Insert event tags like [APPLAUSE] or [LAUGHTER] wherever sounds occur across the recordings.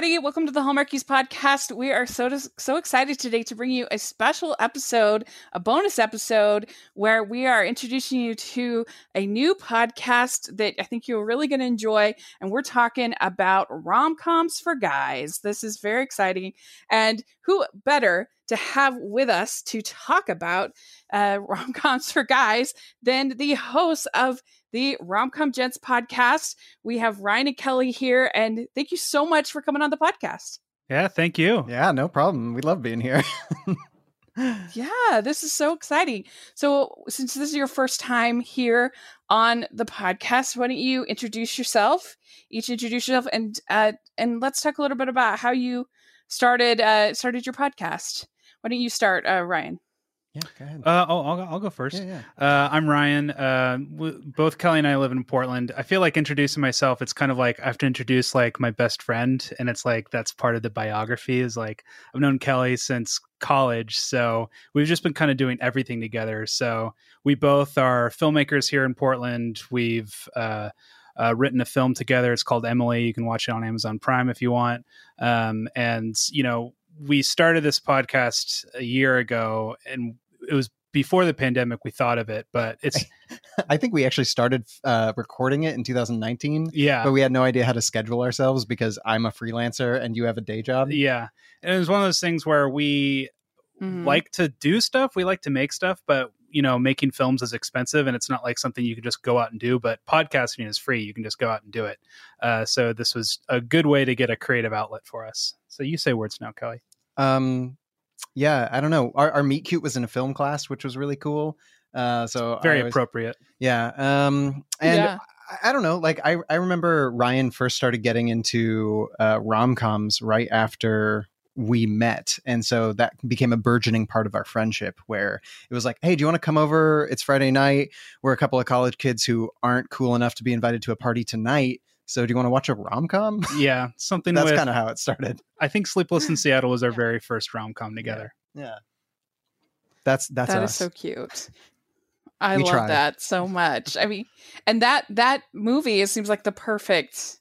everybody. Welcome to the Hallmarkies podcast. We are so so excited today to bring you a special episode, a bonus episode, where we are introducing you to a new podcast that I think you're really going to enjoy. And we're talking about rom coms for guys. This is very exciting. And who better to have with us to talk about uh, [LAUGHS] rom coms for guys than the host of the Romcom Gents podcast. We have Ryan and Kelly here, and thank you so much for coming on the podcast. Yeah, thank you. Yeah, no problem. We love being here. [LAUGHS] yeah, this is so exciting. So, since this is your first time here on the podcast, why don't you introduce yourself? Each introduce yourself, and uh, and let's talk a little bit about how you started uh, started your podcast. Why don't you start, uh, Ryan? Yeah, go ahead. Uh, I'll, I'll, I'll go first. Yeah, Uh, I'm Ryan. Uh, w- both Kelly and I live in Portland. I feel like introducing myself, it's kind of like I have to introduce like my best friend, and it's like that's part of the biography. Is like I've known Kelly since college, so we've just been kind of doing everything together. So we both are filmmakers here in Portland. We've uh, uh, written a film together. It's called Emily. You can watch it on Amazon Prime if you want. Um, and you know, we started this podcast a year ago, and it was before the pandemic. We thought of it, but it's [LAUGHS] I think we actually started uh, recording it in 2019, yeah, but we had no idea how to schedule ourselves because I'm a freelancer and you have a day job. yeah. And it was one of those things where we Mhm. like to do stuff. We like to make stuff, but you know, making films is expensive, and it's not like something you can just go out and do. But podcasting is free; you can just go out and do it. Uh, so this was a good way to get a creative outlet for us. So you say words now, Kelly. Um, yeah, I don't know. Our, our meet cute was in a film class, which was really cool. Uh, so Very I was- appropriate. Yeah. Um, and Yeah. I, I don't know. Like I, I remember Ryan first started getting into uh, rom coms right after we met, and so that became a burgeoning part of our friendship. Where it was like, "Hey, do you want to come over? It's Friday night. We're a couple of college kids who aren't cool enough to be invited to a party tonight. So do you want to watch a rom com?" [LAUGHS] Yeah, something That's kind of how it started. I think Sleepless in Seattle was our very first rom com together. Yeah. That's that's That is us. so cute. I We love tried. that so much. I mean, and that that movie it seems like the perfect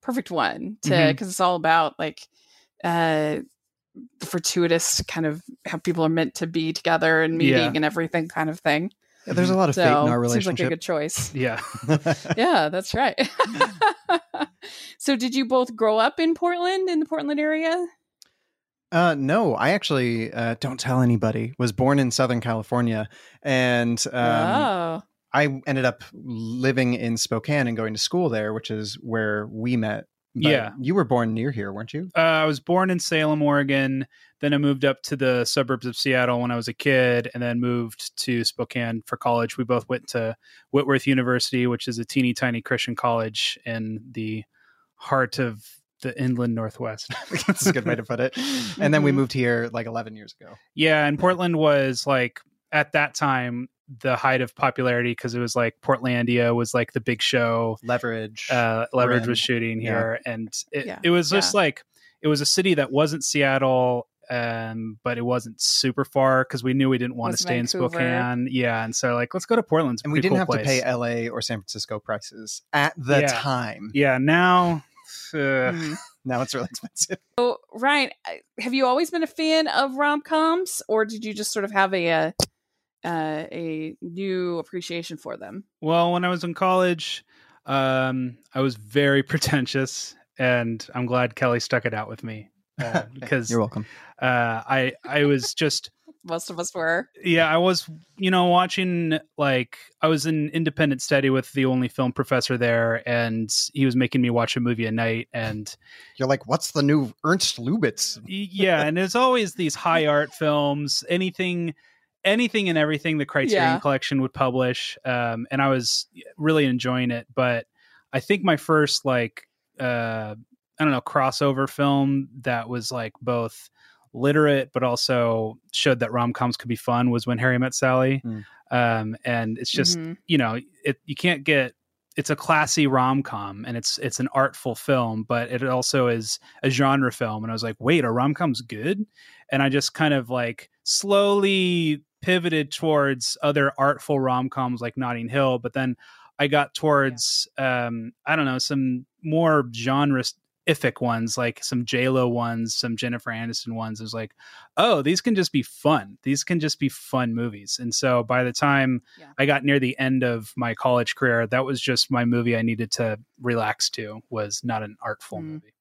perfect one to because it's all about like uh the fortuitous kind of how people are meant to be together and meeting Yeah. and everything kind of thing. Yeah, there's a lot of fate in So our seems like a relationship. good choice. Yeah. [LAUGHS] yeah, that's right. [LAUGHS] so did you both grow up in Portland in the Portland area? Uh, no, I actually uh, don't tell anybody. Was born in Southern California, and um, oh. I ended up living in Spokane and going to school there, which is where we met. But Yeah. you were born near here, weren't you? Uh, I was born in Salem, Oregon. Then I moved up to the suburbs of Seattle when I was a kid, and then moved to Spokane for college. We both went to Whitworth University, which is a teeny tiny Christian college in the heart of the inland Northwest. [LAUGHS] That's a good way to put it. And then we Mhm. moved here like 11 years ago. Yeah, and Portland was like at that time the height of popularity because it was like Portlandia was like the big show. Leverage. Uh, Leverage Rim. was shooting Yeah. here, and it, Yeah, it was just like it was a city that wasn't Seattle, um, but it wasn't super far because we knew we didn't want to stay Vancouver. in Spokane. Yeah, and so like let's go to Portland. And we didn't cool have place. to pay LA or San Francisco prices at the Yeah. time. Yeah, now. [SIGHS] uh, Mhm. Now it's really expensive. So, Ryan, have you always been a fan of rom coms, or did you just sort of have a, uh uh, a new appreciation for them? Well, when I was in college, um, I was very [LAUGHS] pretentious, and I'm glad Kelly stuck it out with me uh, [LAUGHS] because You're welcome. uh, I I was just [LAUGHS] Most of us were. yeah I was you know watching like I was in independent study with the only film professor there, and he was making me watch a movie a night, and You're like, what's the new Ernst Lubitsch? yeah, and there's always these high art films, anything. Anything and everything the Criterion Yeah. Collection would publish, um, and I was really enjoying it. But I think my first like uh, I don't know crossover film that was like both literate but also showed that rom coms could be fun was when Harry Met Sally. Mm. Um, and it's just Mhm. you know it you can't get it's a classy rom com and it's it's an artful film, but it also is a genre film. And I was like, wait, a rom com's good, and I just kind of like slowly pivoted towards other artful rom coms like Notting Hill, but then I got towards um, I don't know some more genre ific ones, like some J Lo ones, some Jennifer Aniston ones. It was like, oh, these can just be fun. These can just be fun movies. And so by the time Yeah. I got near the end of my college career, that was just my movie I needed to relax to. Was not an artful Mm. movie.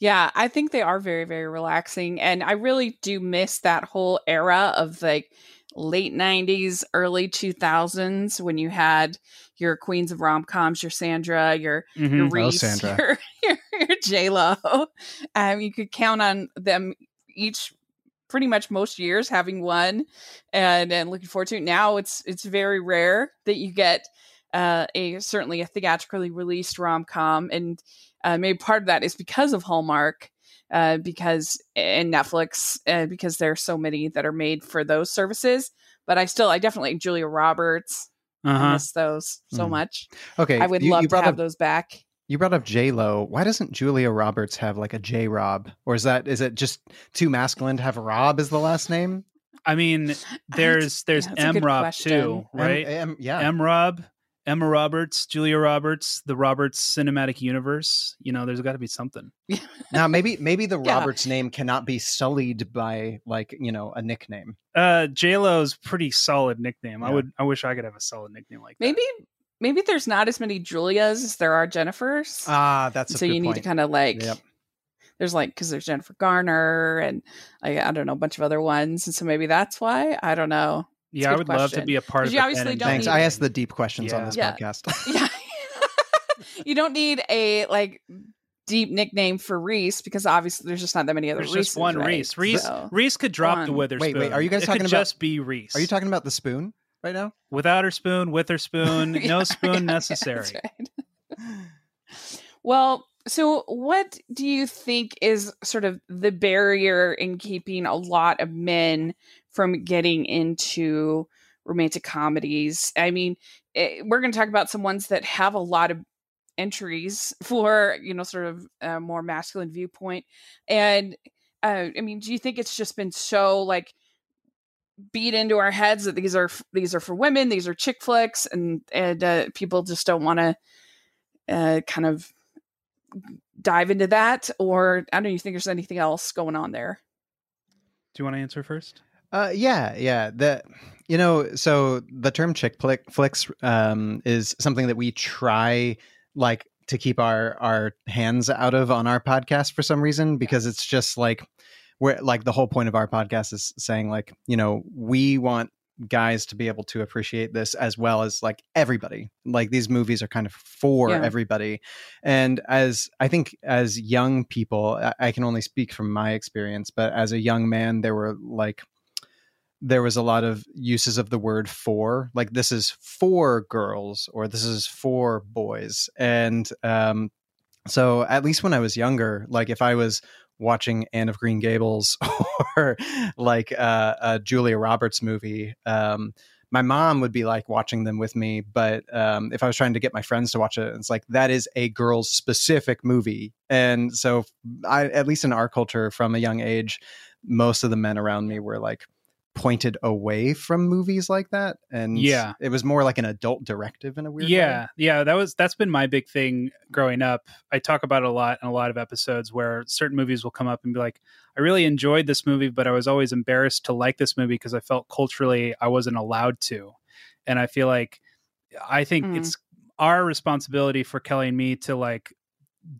Yeah, I think they are very, very relaxing. And I really do miss that whole era of like late 90s, early 2000s when you had your queens of rom coms, your Sandra, your, your Mhm. Oh, Reese, [LAUGHS] Sandra. your, your, your J-Lo. Um, you could count on them each pretty much most years having one and and looking forward to it. Now it's it's very rare that you get uh, a certainly a theatrically released rom com, and uh, maybe part of that is because of Hallmark, uh, because and Netflix, uh, because there are so many that are made for those services. But I still, I definitely Julia Roberts. I Uh-huh. miss those so Mhm. much. Okay, I would you, love you to have up those back. you brought up J Lo. Why doesn't Julia Roberts have like a J Rob, or is that is it just too masculine to have Rob as the last name? I mean, there's there's yeah, that's a M good Rob question. too, right? M, M- yeah. M Rob, Emma Roberts, Julia Roberts, the Roberts cinematic universe. You know, there's got to be something. [LAUGHS] now maybe maybe the Yeah. Roberts name cannot be sullied by like you know a nickname. Uh, J Lo's pretty solid nickname. I would. I wish I could have a solid nickname like that. Maybe maybe there's not as many Julias as there are Jennifers. Ah, that's a so good you need to kind of like Yep. there's like because there's jennifer garner and I, I don't know a bunch of other ones and so maybe that's why i don't know Yeah, I good would love to be a part of. you obviously canon. don't Thanks. need- I ask the deep questions on this Yeah. podcast. [LAUGHS] yeah you don't need a like deep nickname for reese because obviously there's just not that many other There's Reese's, just one right? Reese. Reese. So- Reese could drop the One. Witherspoon. Wait, wait, are you guys it talking could about- just be Reese? Are you talking about the spoon right now? without her spoon, with her spoon, [LAUGHS] Yeah, no spoon yeah, necessary? that's right. well so what do you think is sort of the barrier in keeping a lot of men from getting into romantic comedies. I mean eh, we're going to talk about some ones that have a lot of entries [LAUGHS] for you know sort of a more masculine viewpoint. And uh, i mean do you think it's just been so like beat into our heads that these are these are for women these are chick flicks and and uh, people just don't want to uh, kind of dive into that? Or i don't know you think there's anything else going on there? Do you want to answer first? Uh, yeah, yeah. The you know, so the term chick flick flicks um, is something that we try like to keep our our hands out of on our podcast for some reason because it's just like we're like the whole point of our podcast is saying like you know we want guys to be able to appreciate this as well as like everybody like these movies are kind of for Yeah. everybody and as i think as young people I, I can only speak from my experience but as a young man there were like there was a lot of uses of the word for like this is for girls or this is for boys. And um so at least when i was younger like if i was watching anne of green gables [LAUGHS] or like uh, a julia roberts movie um my mom would be like watching them with me. But um, if i was trying to get my friends to watch it it's like that is a girls specific movie. And so i at least in our culture from a young age most of the men around me were like pointed away from movies like that and Yeah. it was more like an adult directive in a weird way. yeah yeah that was that's been my big thing growing up i talk about it a lot in a lot of episodes where certain movies will come up and be like i really enjoyed this movie but i was always embarrassed to like this movie because i felt culturally i wasn't allowed to and i feel like i think Mm. it's our responsibility for kelly and me to like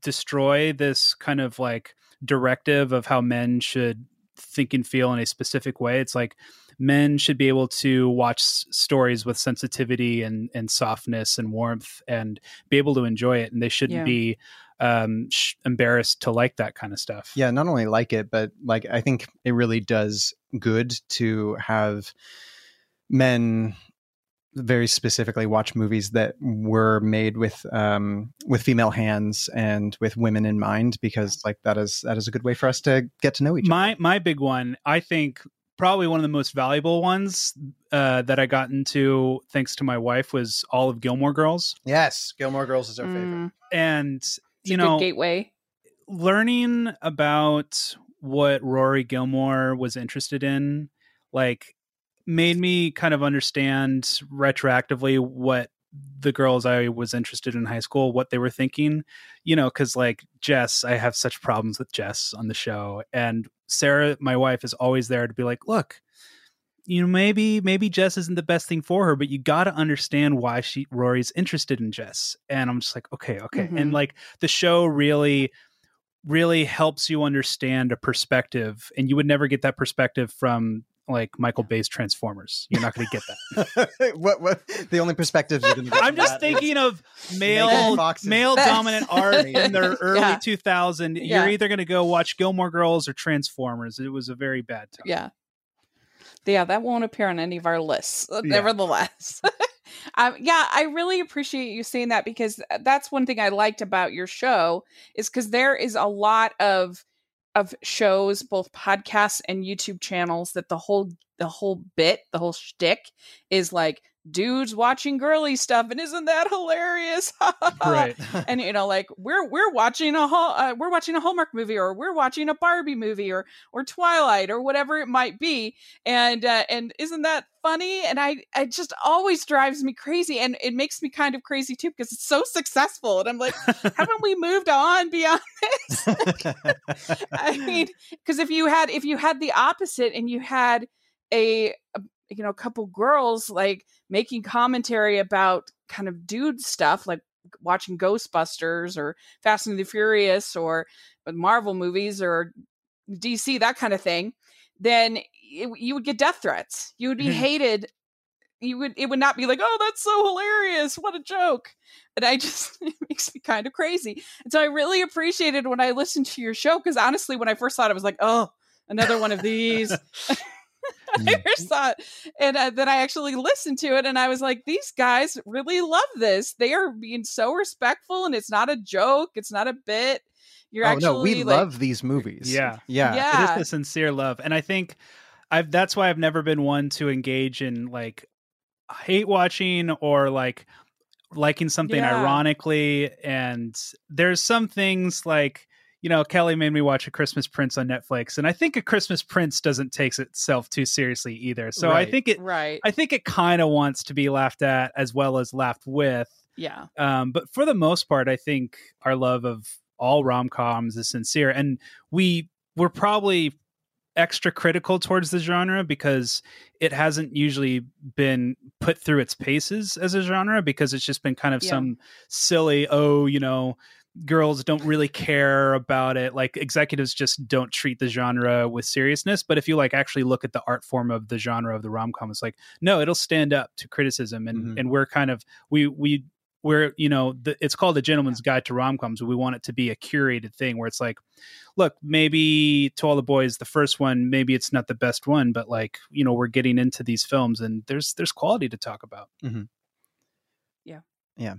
destroy this kind of like directive of how men should think and feel in a specific way it's like men should be able to watch s- stories with sensitivity and and softness and warmth and be able to enjoy it and they shouldn't Yeah. be um sh- embarrassed to like that kind of stuff yeah not only like it but like i think it really does good to have men very specifically watch movies that were made with um with female hands and with women in mind because like that is that is a good way for us to get to know each other. my my big one i think probably one of the most valuable ones uh, that i got into thanks to my wife was all of gilmore girls. Yes gilmore girls is our favorite. Mm, and it's you a know good gateway. learning about what Rory Gilmore was interested in, like, made me kind of understand retroactively what the girls I was interested in high school what they were thinking, you know, because like Jess, I have such problems with Jess on the show, and Sarah, my wife, is always there to be like, look, you know, maybe maybe Jess isn't the best thing for her, but you got to understand why she Rory's interested in Jess, and I'm just like, okay, okay, Mhm. and like the show really really helps you understand a perspective and you would never get that perspective from like Michael Bay's Transformers. You're not going to get that. [LAUGHS] what what the only perspectives you're gonna get [LAUGHS] I'm just thinking of male male dominant art in the [LAUGHS] early Yeah. 2000. Yeah. You're either going to go watch Gilmore Girls or Transformers. It was a very bad time. Yeah. Yeah, that won't appear on any of our lists, uh, Yeah. nevertheless. um, yeah, I really appreciate you saying that because uh, that's one thing I liked about your show is because there is a lot of of shows, both podcasts and YouTube channels, that the whole the whole bit, the whole shtick is like dudes watching girly stuff, and isn't that hilarious? Right. [LAUGHS] and you know like we're we're watching a Hall- uh, we're watching a Hallmark movie or we're watching a Barbie movie or or Twilight or whatever it might be and uh, and isn't that funny and I it just always drives me crazy and it makes me kind of crazy too because it's so successful and I'm like haven't we moved on beyond this [LAUGHS] I mean because if you had if you had the opposite and you had a, a you know a couple girls like making commentary about kind of dude stuff like watching Ghostbusters or Fast and the Furious or Marvel movies or DC that kind of thing, then it, you would get death threats. You would be [LAUGHS] hated. You would it would not be like, "Oh, that's so hilarious. What a joke." And I just [LAUGHS] it makes me kind of crazy. And so I really appreciated when I listened to your show cuz honestly when I first saw it I was like, "Oh, another one of [LAUGHS] these." [LAUGHS] I first saw it, and uh, then I actually listened to it, and I was like, "These guys really love this. They are being so respectful, and it's not a joke. It's not a bit. You're oh actually no, we like, love these movies. Yeah. yeah, Yeah. It is the sincere love. And I think I've that's why I've never been one to engage in like hate watching or like liking something Yeah. ironically. And there's some things like you know, Kelly made me watch A Christmas Prince on Netflix, and I think A Christmas Prince doesn't take itself too seriously either. So I think it, right. I think it kind of wants to be laughed at as well as laughed with. yeah, Um, but for the most part, I think our love of all rom coms is sincere, and we we're probably extra critical towards the genre because it hasn't usually been put through its paces as a genre because it's just been kind of Yeah. some silly oh you know girls don't really care about it like executives just don't treat the genre with seriousness but if you like actually look at the art form of the genre of the rom-com it's like no it'll stand up to criticism and Mhm. and we're kind of we we we're you know the, it's called the gentleman's guide to rom-coms we want it to be a curated thing where it's like look maybe to all the boys the first one maybe it's not the best one but like you know we're getting into these films and there's there's quality to talk about Yeah. yeah.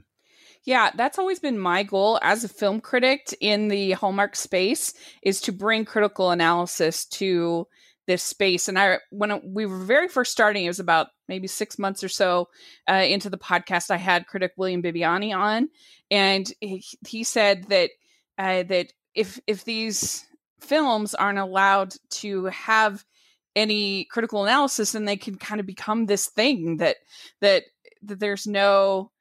Yeah, that's always been my goal as a film critic in the Hallmark space is to bring critical analysis to this space. And I, when we were very first starting, it was about maybe six months or so uh, into the podcast. I had critic William Bibbiani on, and he, he said that uh, that if if these films aren't allowed to have any critical analysis, then they can kind of become this thing that that that there's no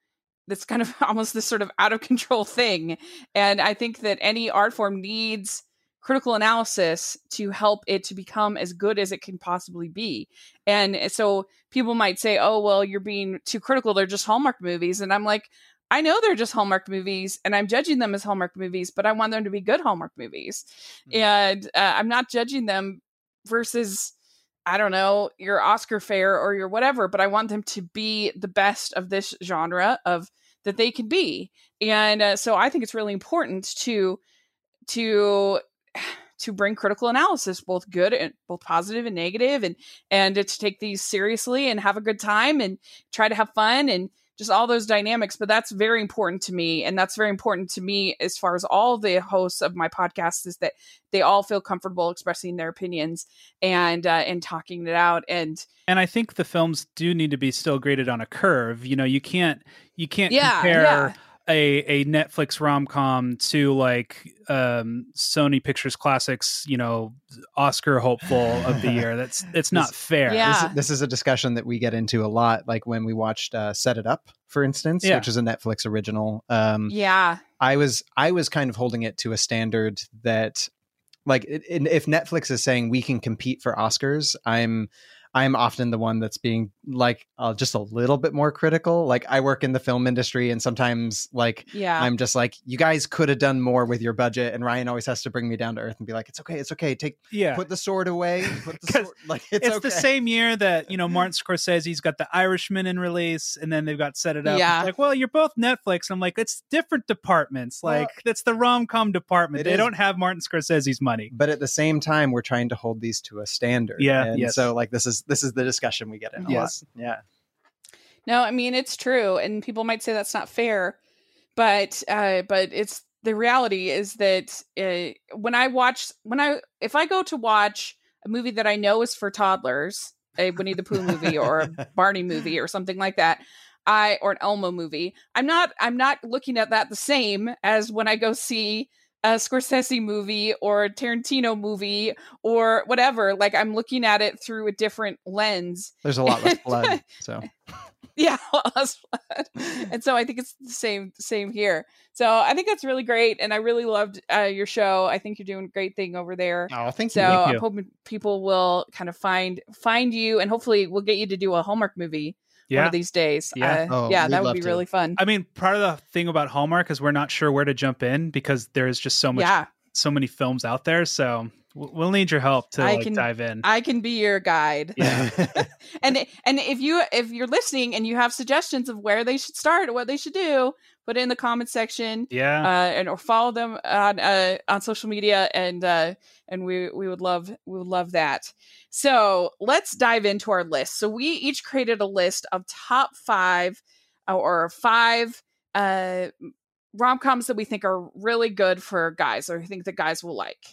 that's kind of [LAUGHS] almost this sort of out of control thing. And I think that any art form needs critical analysis to help it to become as good as it can possibly be. And so people might say, "Oh, well, you're being too critical. They're just Hallmark movies." And I'm like, I know they're just Hallmark movies, and I'm judging them as Hallmark movies, but I want them to be good Hallmark movies, Mhm. and uh, I'm not judging them versus. I don't know, your Oscar fare or your whatever, but I want them to be the best of this genre of that they can be. And uh, so I think it's really important to to [SIGHS] to bring critical analysis both good and both positive and negative and and to take these seriously and have a good time and try to have fun and just all those dynamics but that's very important to me and that's very important to me as far as all the hosts of my podcast is that they all feel comfortable expressing their opinions and uh, and talking it out and and I think the films do need to be still graded on a curve. You know, you can't you can't Yeah, compare yeah. A a Netflix rom com to like um, Sony Pictures Classics, you know, Oscar hopeful of the year. That's [LAUGHS] it's not fair. Yeah. This, this is a discussion that we get into a lot, like when we watched uh, Set It Up, for instance, Yeah. which is a Netflix original. Um, Yeah. I was I was kind of holding it to a standard that, like, it, it- if Netflix is saying we can compete for Oscars, I'm I'm often the one that's being like uh, just a little bit more critical. Like, I work in the film industry, and sometimes like Yeah. I'm just like, you guys could have done more with your budget. And Ryan always has to bring me down to earth and be like, it's okay, it's okay. Take Yeah. put the sword away. Put the [LAUGHS] 'Cause sword. Like it's, it's okay. the same year that you know Martin Scorsese's got the Irishman in release, and then they've got Set It Up. Yeah. It's like, well, you're both Netflix. I'm like, it's different departments. Well, Like, that's the rom com department. They is- don't have Martin Scorsese's money. But at the same time, we're trying to hold these to a standard. Yeah, And yes. so like this is this is the discussion we get in a Yes. lot. Yeah. No, I mean it's true, and people might say that's not fair, but uh, but it's the reality is that uh, when I watch when I if I go to watch a movie that I know is for toddlers, a Winnie the Pooh movie or a [LAUGHS] Barney movie or something like that, I or an Elmo movie, I'm not I'm not looking at that the same as when I go see a Scorsese movie or a Tarantino movie or whatever. Like I'm looking at it through a different lens. There's a lot less [LAUGHS] blood. So Yeah, less blood. and so I think it's the same same here. So I think that's really great, and I really loved uh, your show. I think you're doing a great thing over there. oh, thank So you. So I'm hoping people will kind of find find you, and hopefully we'll get you to do a Hallmark movie one Yeah. of these days. Yeah. uh, Oh, yeah, that would be to. really fun. I mean, part of the thing about Hallmark is we're not sure where to jump in because there's just so much, yeah, so many films out there. So we'll need your help to I like can- dive in. I can be your guide. Yeah. [LAUGHS] and and if you if you're listening and you have suggestions of where they should start or what they should do, put it in the comment section. yeah. uh, and or follow them on uh, on social media, and uh, and we we would love we would love that. So let's dive into our list. So we each created a list of top five uh, or five uh, rom coms that we think are really good for guys, or think that guys will like.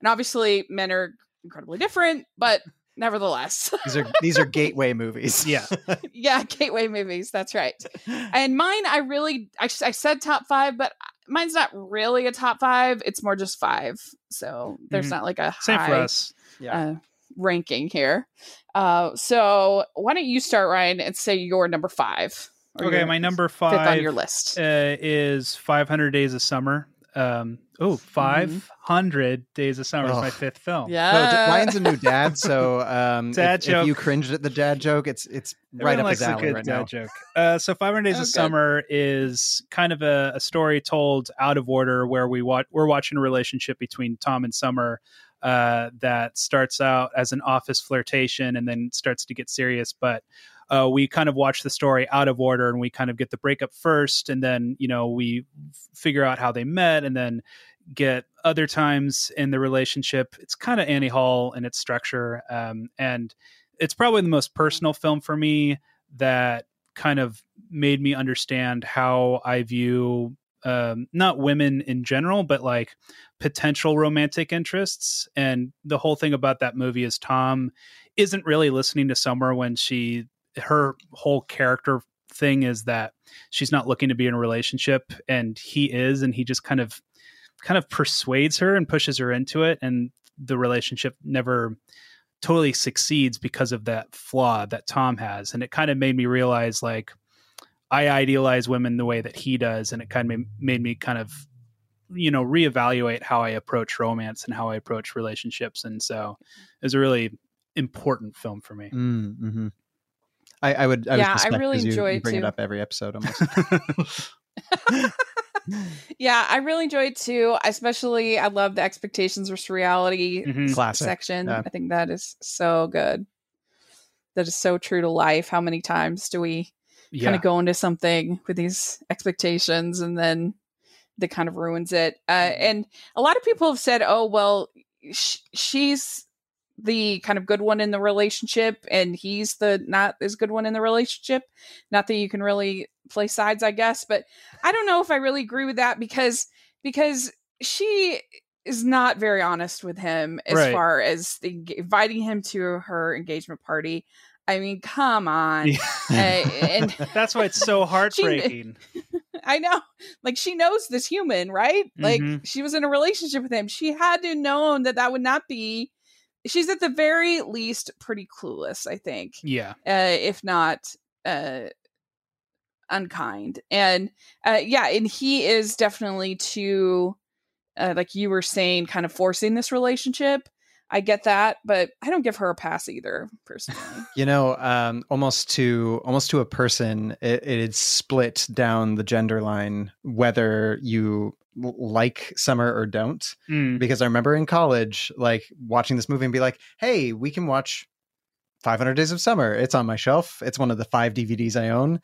And obviously, men are incredibly different, but nevertheless, these are these are [LAUGHS] gateway movies. Yeah. [LAUGHS] yeah, gateway movies. That's right. And mine, I really, I, I said top five, but mine's not really a top five. It's more just five. So there's Mhm. not like a Same high for us. Yeah. uh, ranking here. Uh, so why don't you start, Ryan, and say your number five? Okay, my number fifth five on your list. uh, is 500 Days of Summer. Um, oh, 500 Days of Summer is my fifth film. Mm-hmm. yeah, Well, d- Ryan's a new dad, so [LAUGHS] um, Dad if, joke. if you cringed at the dad joke, it's it's right Everyone up likes his a alley good right dad now. joke. Uh, so 500 Days Oh, of good. Summer is kind of a, a story told out of order where we watch we're watching a relationship between Tom and Summer uh, that starts out as an office flirtation and then starts to get serious, but uh, we kind of watch the story out of order and we kind of get the breakup first and then you know we f- figure out how they met and then get other times in the relationship it's kind of annie hall in its structure um, and it's probably the most personal film for me that kind of made me understand how i view um, not women in general but like potential romantic interests and the whole thing about that movie is tom isn't really listening to summer when she her whole character thing is that she's not looking to be in a relationship and he is and he just kind of kind of persuades her and pushes her into it and the relationship never totally succeeds because of that flaw that Tom has and it kind of made me realize like I idealize women the way that he does and it kind of made, made me kind of you know reevaluate how I approach romance and how I approach relationships and so it was a really important film for me. Mm, hmm I, I would. I Yeah, I would suspect, really 'cause you, enjoy you it bring too. it up every episode almost. [LAUGHS] [LAUGHS] [LAUGHS] [LAUGHS] yeah, I really enjoyed it too. Especially, I love the expectations versus reality Mhm. Classic. section. Yeah. I think that is so good. That is so true to life. How many times do we Yeah. kind of go into something with these expectations and then that kind of ruins it? Uh, Mm-hmm. and a lot of people have said, "Oh, well, sh- she's the kind of good one in the relationship, and he's the not as good one in the relationship." Not that you can really play sides, I guess, but I don't know if I really agree with that because because she is not very honest with him as Right. far as the, inviting him to her engagement party. I mean, come on. Yeah. Uh, and [LAUGHS] That's why it's so [LAUGHS] heartbreaking. [LAUGHS] I know. Like she knows this human, right? Like Mhm. she was in a relationship with him. She had to known that that would not be. She's at the very least pretty clueless, I think, Yeah. uh, if not uh, unkind. And uh, yeah, and he is definitely too, uh, like you were saying, kind of forcing this relationship. I get that, but I don't give her a pass either, personally. [LAUGHS] You know, um, almost to almost to a person, it, it had split down the gender line whether you like summer or don't. Mm. Because I remember in college, like watching this movie and be like, "Hey, we can watch 500 Days of Summer. It's on my shelf. It's one of the five DVDs I own."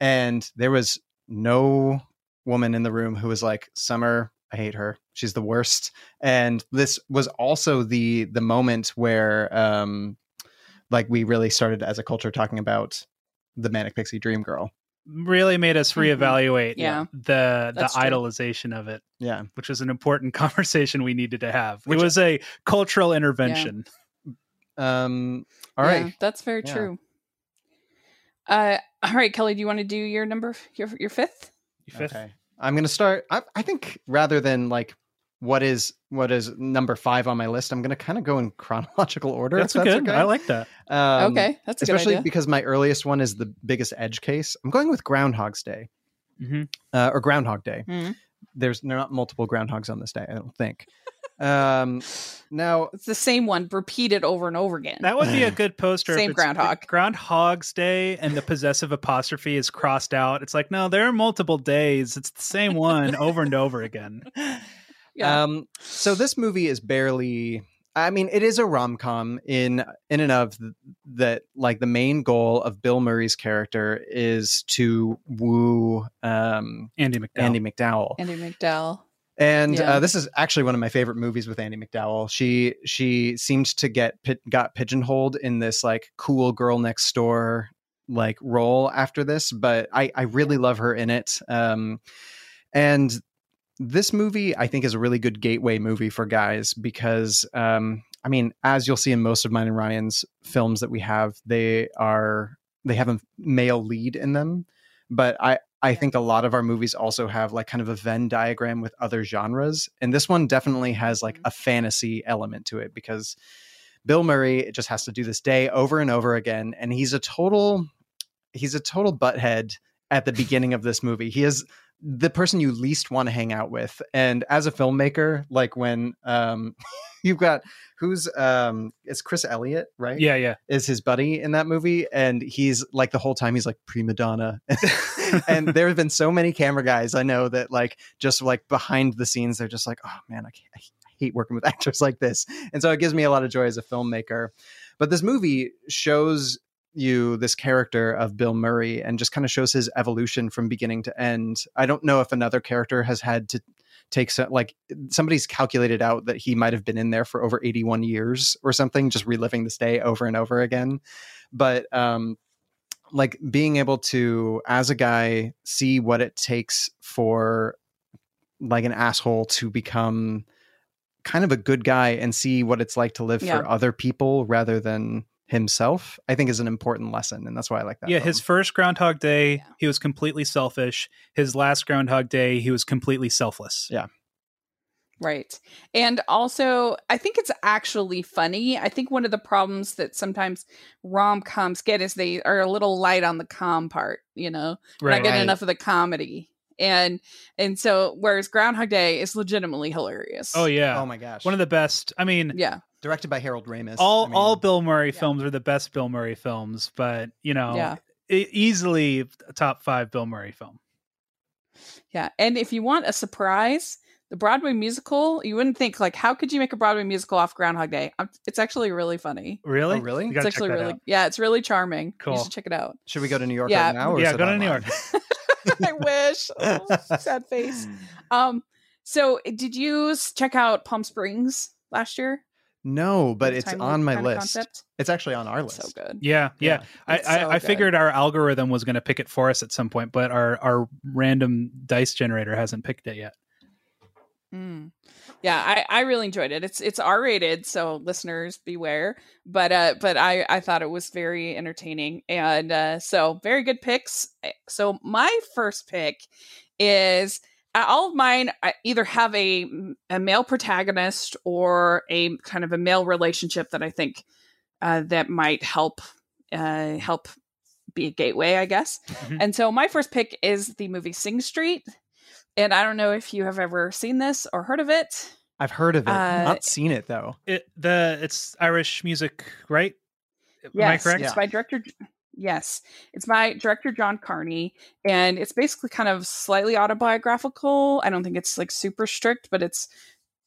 And there was no woman in the room who was like, "Summer, I hate her. She's the worst." And this was also the the moment where um like we really started as a culture talking about the manic pixie dream girl. Really made us Mhm. reevaluate Yeah. the the That's true. idolization of it, Yeah. which was an important [LAUGHS] conversation we needed to have. Which- it was a cultural intervention. Um all right. Yeah, that's very Yeah. true. Uh, all right, Kelly, do you want to do your number, your your fifth? You fifth? Okay. I'm going to start I, I think rather than like what is what is number 5 on my list, I'm going to kind of go in [LAUGHS] chronological order. That's, if good. okay. I like that. Um, okay, that's a good Especially idea. because my earliest one is the biggest edge case. I'm going with Groundhog's Day hmm uh, or Groundhog Day. Mhm. There's there are not multiple groundhogs on this day, I don't think. Um, now, It's the same one repeated over and over again. That would be a [LAUGHS] good poster. if Same it's- groundhog. Groundhog's Day and the possessive apostrophe is crossed out. It's like, no, there are multiple days. It's the same one [LAUGHS] over and over again. yeah, Um, so this movie is barely. I mean, it is a rom com in in and of th- that. Like the main goal of Bill Murray's character is to woo um, Andie MacDowell. Andie MacDowell, Andie MacDowell. And Yeah. uh, this is actually one of my favorite movies with Andie MacDowell. She she seemed to get got pigeonholed in this like cool girl next door like role after this, but I I really love her in it. Um, and this movie I think is a really good gateway movie for guys because um, I mean, as you'll see in most of mine and Ryan's films that we have, they are they have a male lead in them, but I I think a lot of our movies also have like kind of a Venn diagram with other genres, and this one definitely has like Mhm. a fantasy element to it because Bill Murray just has to do this day over and over again, and he's a total he's a total butthead at the beginning of this movie. He is the person you least want to hang out with. And as a filmmaker, like when um [LAUGHS] you've got who's um it's Chris Elliott, right? Yeah, yeah. Is his buddy in that movie. And he's like the whole time he's like prima donna. [LAUGHS] and there have been so many camera guys I know that like just like behind the scenes, they're just like, oh man, I, can't, I hate working with [LAUGHS] actors like this. And so it gives me a lot of joy as a filmmaker. But this movie shows you this character of Bill Murray and just kind of shows his evolution from beginning to end. I don't know if another character has had to take so, like somebody's calculated out that he might have been in there for over 81 years or something just reliving this day over and over again. But um like being able to as a guy see what it takes for like an asshole to become kind of a good guy and see what it's like to live Yeah. for other people rather than himself i think is an important lesson and that's why i like that yeah, film. his first Groundhog Day, Yeah. he was completely selfish. His last Groundhog Day, he was completely selfless. Yeah. Right. And also, I think it's actually funny. I think one of the problems that sometimes rom coms get is they are a little light on the com part, you know, We're not getting Right. enough of the comedy. And and so whereas Groundhog Day is legitimately hilarious. Oh yeah. oh my gosh One of the best. I mean, Yeah. Directed by harold ramis all I mean, all Bill Murray Yeah. films are the best Bill Murray films, but you know, Yeah. easily a top 5 Bill Murray film. Yeah. And if you want a surprise, the Broadway musical, you wouldn't think like how could you make a Broadway musical off Groundhog Day? It's actually really funny. Really? Oh, really? You It's gotta check actually really out. yeah, it's really charming. Cool. You should check it out. should we go to new york Yeah. right now or Yeah, is it go to New? York. [LAUGHS] [LAUGHS] I wish. Oh, sad face. [LAUGHS] Um, so did you check out Palm Springs last year? No but it's on my list Concept? it's actually on our list so good. Yeah, yeah. I, I, so I figured our algorithm was going to pick it for us at some point, but our, our random dice generator hasn't picked it yet. Mm. Yeah, I, I really enjoyed it. It's it's R rated, so listeners beware. But uh, but I I thought it was very entertaining, and uh, so very good picks. So my first pick is all of mine I either have a a male protagonist or a kind of a male relationship that I think uh, that might help uh, help be a gateway, I guess. Mm-hmm. And so my first pick is the movie Sing Street, and I don't know if you have ever seen this or heard of it. I've heard of it, uh, not seen it though. It the it's Irish music, right? Yes, Am I correct? It's by director Yes, it's by director John Carney, and it's basically kind of slightly autobiographical. I don't think it's like super strict, but it's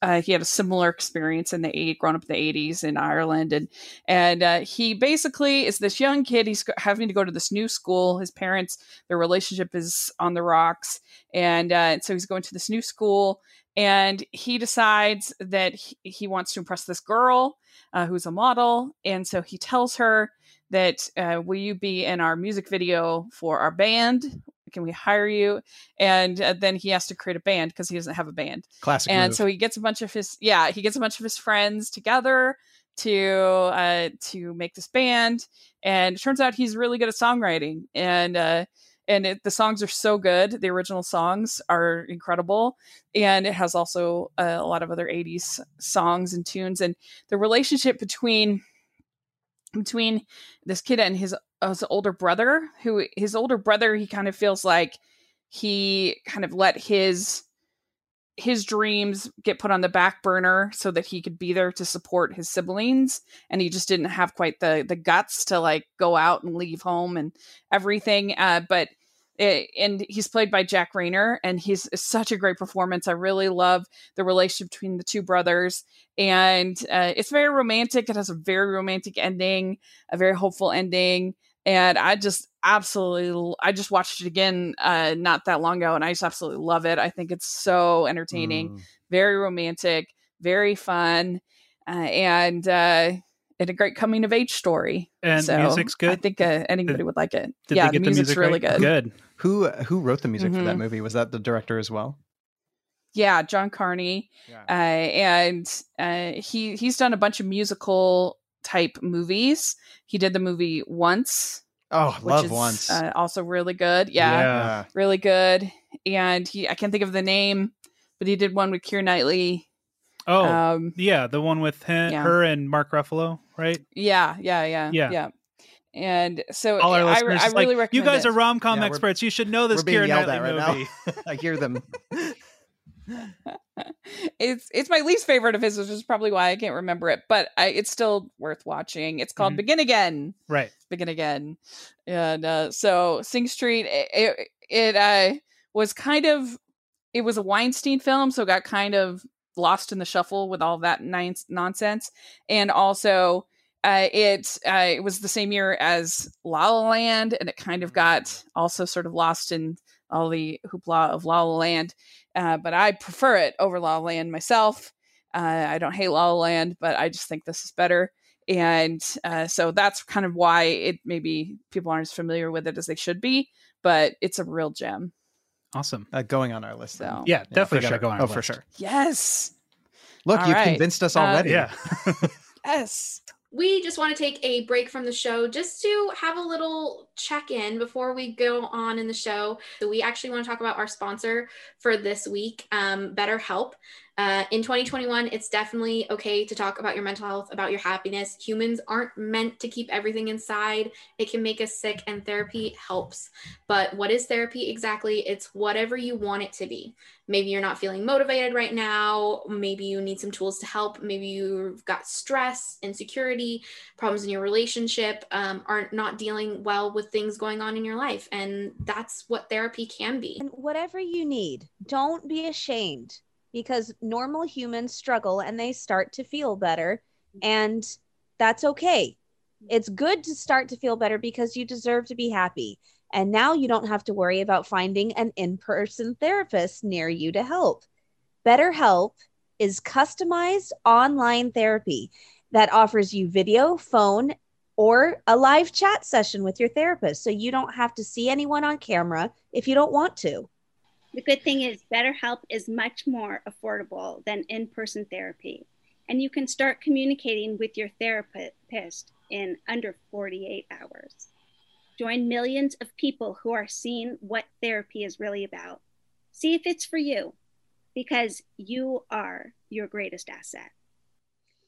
uh, he had a similar experience in the eight, growing up in the eighties in Ireland, and and uh, he basically is this young kid. He's having to go to this new school. His parents, their relationship is on the rocks, and uh, so he's going to this new school, and he decides that he, he wants to impress this girl uh, who's a model, and so he tells her that uh, will you be in our music video for our band? Can we hire you? And uh, then he has to create a band because he doesn't have a band. Classic and move. so he gets a bunch of his yeah he gets a bunch of his friends together to uh to make this band. And it turns out he's really good at songwriting. And uh and it, the songs are so good. The original songs are incredible. And it has also uh, a lot of other 80s songs and tunes. And the relationship between between this kid and his, uh, his older brother who his older brother he kind of feels like he kind of let his his dreams get put on the back burner so that he could be there to support his siblings. And he just didn't have quite the the guts to like go out and leave home and everything. Uh, but it, and he's played by Jack Reynor, and he's such a great performance. I really love the relationship between the two brothers, and uh, it's very romantic. It has a very romantic ending, a very hopeful ending, and I just absolutely, I just watched it again uh, not that long ago, and I just absolutely love it. I think it's so entertaining, mm. very romantic, very fun, uh, and uh, and a great coming of age story. And so music's good. I think uh, anybody did, would like it. yeah, the music's music really right? good. Good. Who who wrote the music mm-hmm. for that mm-hmm. movie? Was that the director as well? Yeah, John Carney, yeah. Uh, and uh, he he's done a bunch of musical type movies. He did the movie Once. Oh, love is, Once. Uh, also really good. Yeah, yeah, really good. And he I can't think of the name, but he did one with Keira Knightley. Oh, um, yeah, the one with him, yeah. her and Mark Ruffalo, right? Yeah, yeah, yeah, yeah. yeah. And so All our I, listeners, I, really like, recommend You guys it. are rom com yeah, experts. You should know this Keira Knightley right movie. [LAUGHS] I hear them. [LAUGHS] it's it's my least favorite of his, which is probably why I can't remember it. But I, it's still worth watching. It's called mm-hmm. Begin Again. Right. Begin Again. And uh, so Sing Street, it, it, it uh, was kind of it was a Weinstein film, so got kind of lost in the shuffle with all that nonsense, and also uh, it uh, it was the same year as La La Land, and it kind of got also sort of lost in all the hoopla of La La Land. Uh, but I prefer it over La La Land myself. Uh, I don't hate La La Land, but I just think this is better. And uh, so that's kind of why it maybe people aren't as familiar with it as they should be, but it's a real gem. Awesome. Uh, going on our list. So. Yeah, definitely yeah, sure. go on. Oh, for sure. Yes. Look, All you've right. convinced us already. yeah. [LAUGHS] yes we just want to take a break from the show just to have a little check in before we go on in the show. So, we actually want to talk about our sponsor for this week, um, BetterHelp. Uh, in 2021, it's definitely okay to talk about your mental health, about your happiness. Humans aren't meant to keep everything inside. It can make us sick, and therapy helps. But what is therapy exactly? It's whatever you want it to be. Maybe you're not feeling motivated right now. Maybe you need some tools to help. Maybe you've got stress, insecurity, problems in your relationship, um, aren't not dealing well with things going on in your life. And that's what therapy can be. And whatever you need, don't be ashamed because normal humans struggle and they start to feel better. Mm-hmm. And that's okay. It's good to start to feel better because you deserve to be happy. And now you don't have to worry about finding an in person therapist near you to help. BetterHelp is customized online therapy that offers you video, phone, or a live chat session with your therapist. So you don't have to see anyone on camera if you don't want to. The good thing is, BetterHelp is much more affordable than in person therapy, and you can start communicating with your therapist in under 48 hours. Join millions of people who are seeing what therapy is really about. See if it's for you because you are your greatest asset.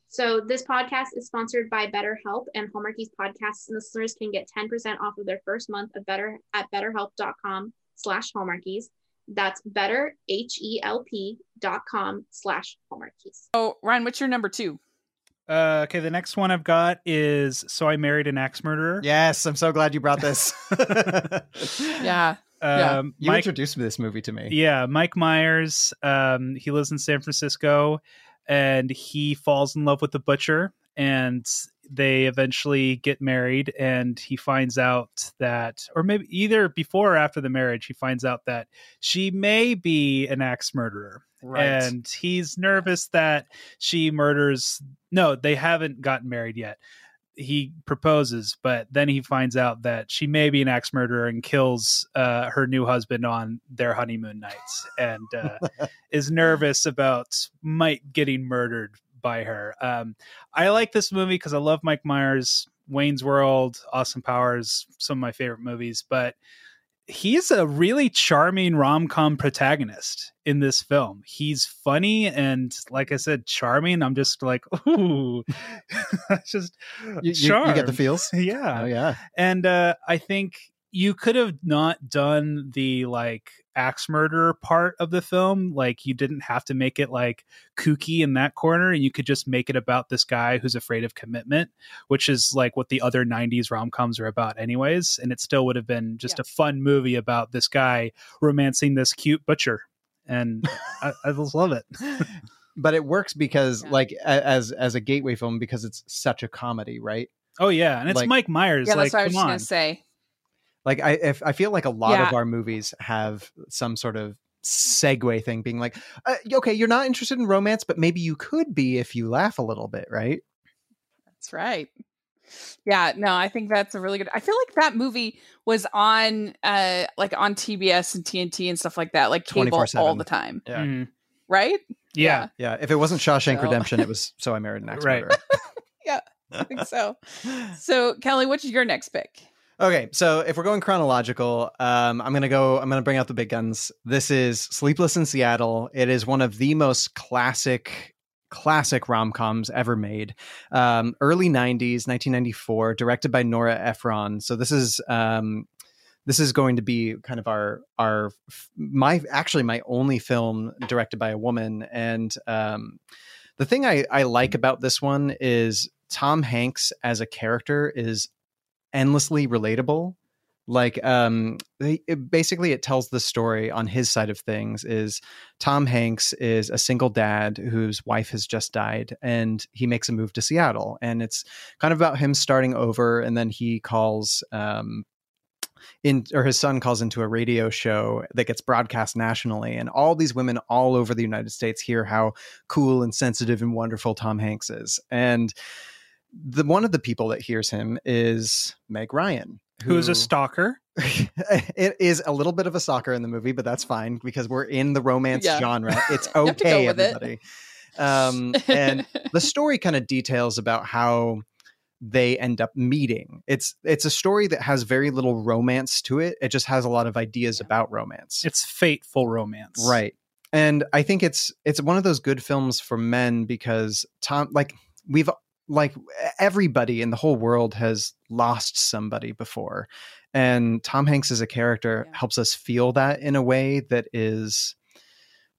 So this podcast is sponsored by BetterHelp and Hallmarkies podcasts listeners can get 10% off of their first month of better at betterhelp.com slash hallmarkies. That's better H-E-L-P dot com slash hallmarkies. Oh, Ryan, what's your number two? Uh, okay, the next one I've got is So I Married an Axe Murderer. Yes, I'm so glad you brought this. [LAUGHS] Yeah. Yeah. Um, You Mike, introduced this movie to me. yeah, Mike Myers. Um, he lives in San Francisco, and he falls in love with the butcher, and they eventually get married. And he finds out that, or maybe either before or after the marriage, he finds out that she may be an axe murderer. and he's nervous that she murders no they haven't gotten married yet he proposes but then he finds out that she may be an axe murderer and kills uh, her new husband on their honeymoon nights and uh, [LAUGHS] is nervous about might getting murdered by her um, i like this movie because i love mike myers wayne's world austin powers some of my favorite movies but he's a really charming rom-com protagonist in this film. He's funny and like I said, charming. I'm just like, [LAUGHS] ooh, [LAUGHS] just You, you- you get the feels? [LAUGHS] Yeah. Oh, yeah. And uh, I think you could have not done the like axe murderer part of the film. Like you didn't have to make it like kooky in that corner, and you could just make it about this guy who's afraid of commitment, which is like what the other '90s rom coms are about, anyways. And it still would have been just Yeah. a fun movie about this guy romancing this cute butcher, and I, I just love it. [LAUGHS] But it works because, Yeah. like, as as a gateway film, because it's such a comedy, right? Oh yeah, and it's Like- Mike Myers. Yeah, like, that's what I was just on. gonna say. Like, I if I feel like a lot Yeah. of our movies have some sort of segue thing, being like, uh, okay, you're not interested in romance, but maybe you could be if you laugh a little bit, right? That's right. Yeah, no, I think that's a really good. I feel like that movie was on uh like on TBS and TNT and stuff like that, like cable all 24/7. the time, Yeah. Mhm. right? yeah. Yeah. If it wasn't Shawshank So- Redemption, it was So I Married an [LAUGHS] Axe Right. Murderer. [LAUGHS] I think so. [LAUGHS] So, Kelly, what's your next pick? Okay, so if we're going chronological, um, I'm gonna go. I'm gonna bring out the big guns. This is Sleepless in Seattle. It is one of the most classic, classic rom coms ever made. Um, early '90s, 1994, directed by Nora Ephron. So this is um, this is going to be kind of our our my actually my only film directed by a woman. And um, the thing I, I like about this one is Tom Hanks as a character is endlessly relatable. Like um it, basically it tells the story on his side of things is tom hanks is a single dad whose wife has just died and he makes a move to seattle and it's kind of about him starting over and then he calls um in or his son calls into a radio show that gets broadcast nationally and all these women all over the united states hear how cool and sensitive and wonderful tom hanks is. And the one of the people that hears him is meg ryan Who's a stalker? [LAUGHS] it is a little bit of a stalker in the movie, but that's fine because we're in the romance Yeah. genre. [LAUGHS] It's You have to go okay, with it. everybody. Um, and the [LAUGHS] story kind of details about how they end up meeting. It's it's a story that has very little romance to it. It just has a lot of ideas Yeah. about romance. It's fateful romance. Right. And I think it's it's one of those good films for men because Tom like we've like everybody in the whole world has lost somebody before. And Tom Hanks as a character Yeah. helps us feel that in a way that is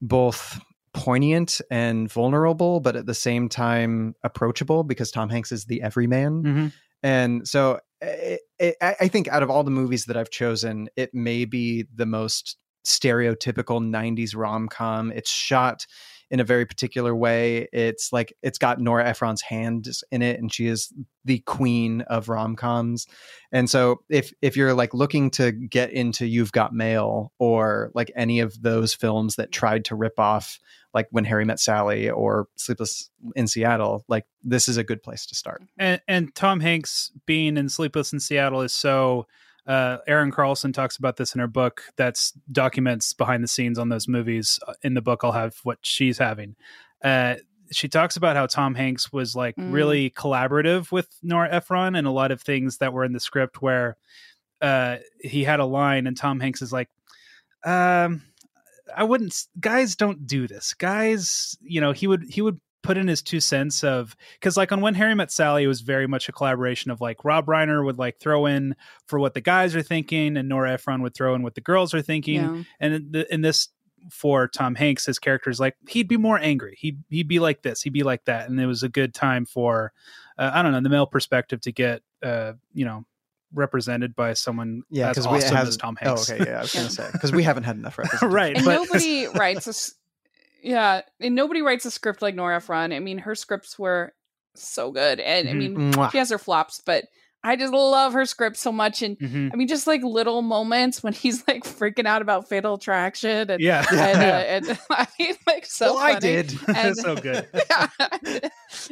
both poignant and vulnerable, but at the same time approachable because Tom Hanks is the everyman. Mhm. And so it, it, I I think out of all the movies that I've chosen, it may be the most stereotypical 90s rom-com. It's shot in a very particular way. It's like it's got Nora Ephron's hand in it and she is the queen of rom-coms. And so if if you're like looking to get into You've Got Mail or like any of those films that tried to rip off like When Harry Met Sally or Sleepless in Seattle, like this is a good place to start. and and Tom Hanks being in Sleepless in Seattle is so. Uh, Erin Carlson talks about this in her book. That's documents behind the scenes on those movies. Uh, In the book, I'll have what she's having. Uh, she talks about how Tom Hanks was like Mm. really collaborative with Nora Ephron and a lot of things that were in the script where uh, he had a line and Tom Hanks is like, um, I wouldn't. Guys don't do this. Guys, you know, he would he would put in his two cents of because like on when Harry Met Sally, it was very much a collaboration of like Rob Reiner would like throw in for what the guys are thinking, and Nora Ephron would throw in what the girls are thinking, Yeah. and in, in this for Tom Hanks, his character is like he'd be more angry. He'd he'd be like this. He'd be like that, and it was a good time for uh, I don't know the male perspective to get uh you know represented by someone Yeah, as because awesome we have as Tom Hanks. Oh, okay, yeah, I was gonna say because we haven't had enough [LAUGHS] representation. right, and but nobody [LAUGHS] writes a s- yeah and nobody writes a script like nora ephron i mean her scripts were so good and i Mhm. mean she has her flops but i just love her script so much and Mhm. i mean just like little moments when [LAUGHS] he's like freaking out about fatal attraction and yeah, [LAUGHS] and, uh, and [LAUGHS] i mean like so well, I did. And- so good. yeah.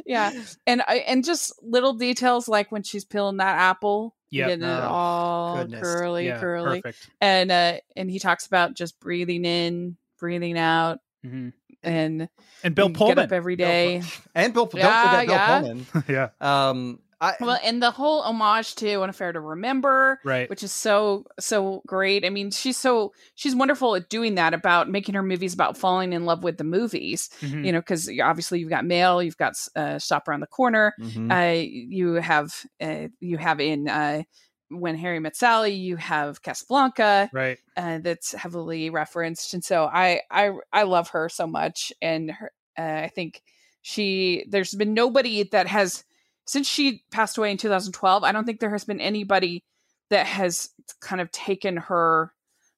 yeah and I, and just little details like when she's peeling that apple Yep. getting it Oh, all goodness. curly yeah, curly perfect. and uh and he talks about just breathing in breathing out Mhm. and And Bill you get Pullman. up every day [LAUGHS] and Bill. Don't Yeah, forget Bill yeah. Pullman. [LAUGHS] yeah, Um, I, well and the whole homage to an affair to remember right. which is so so great i mean she's so she's wonderful at doing that about making her movies about falling in love with the movies Mhm. you know because obviously you've got mail you've got uh, shop around the corner Mhm. uh, you have uh, you have in uh, when Harry met Sally, you have Casablanca right. uh, that's heavily referenced, and so I I I love her so much, and her, uh, I think she there's been nobody that has since she passed away in 2012. I don't think there has been anybody that has kind of taken her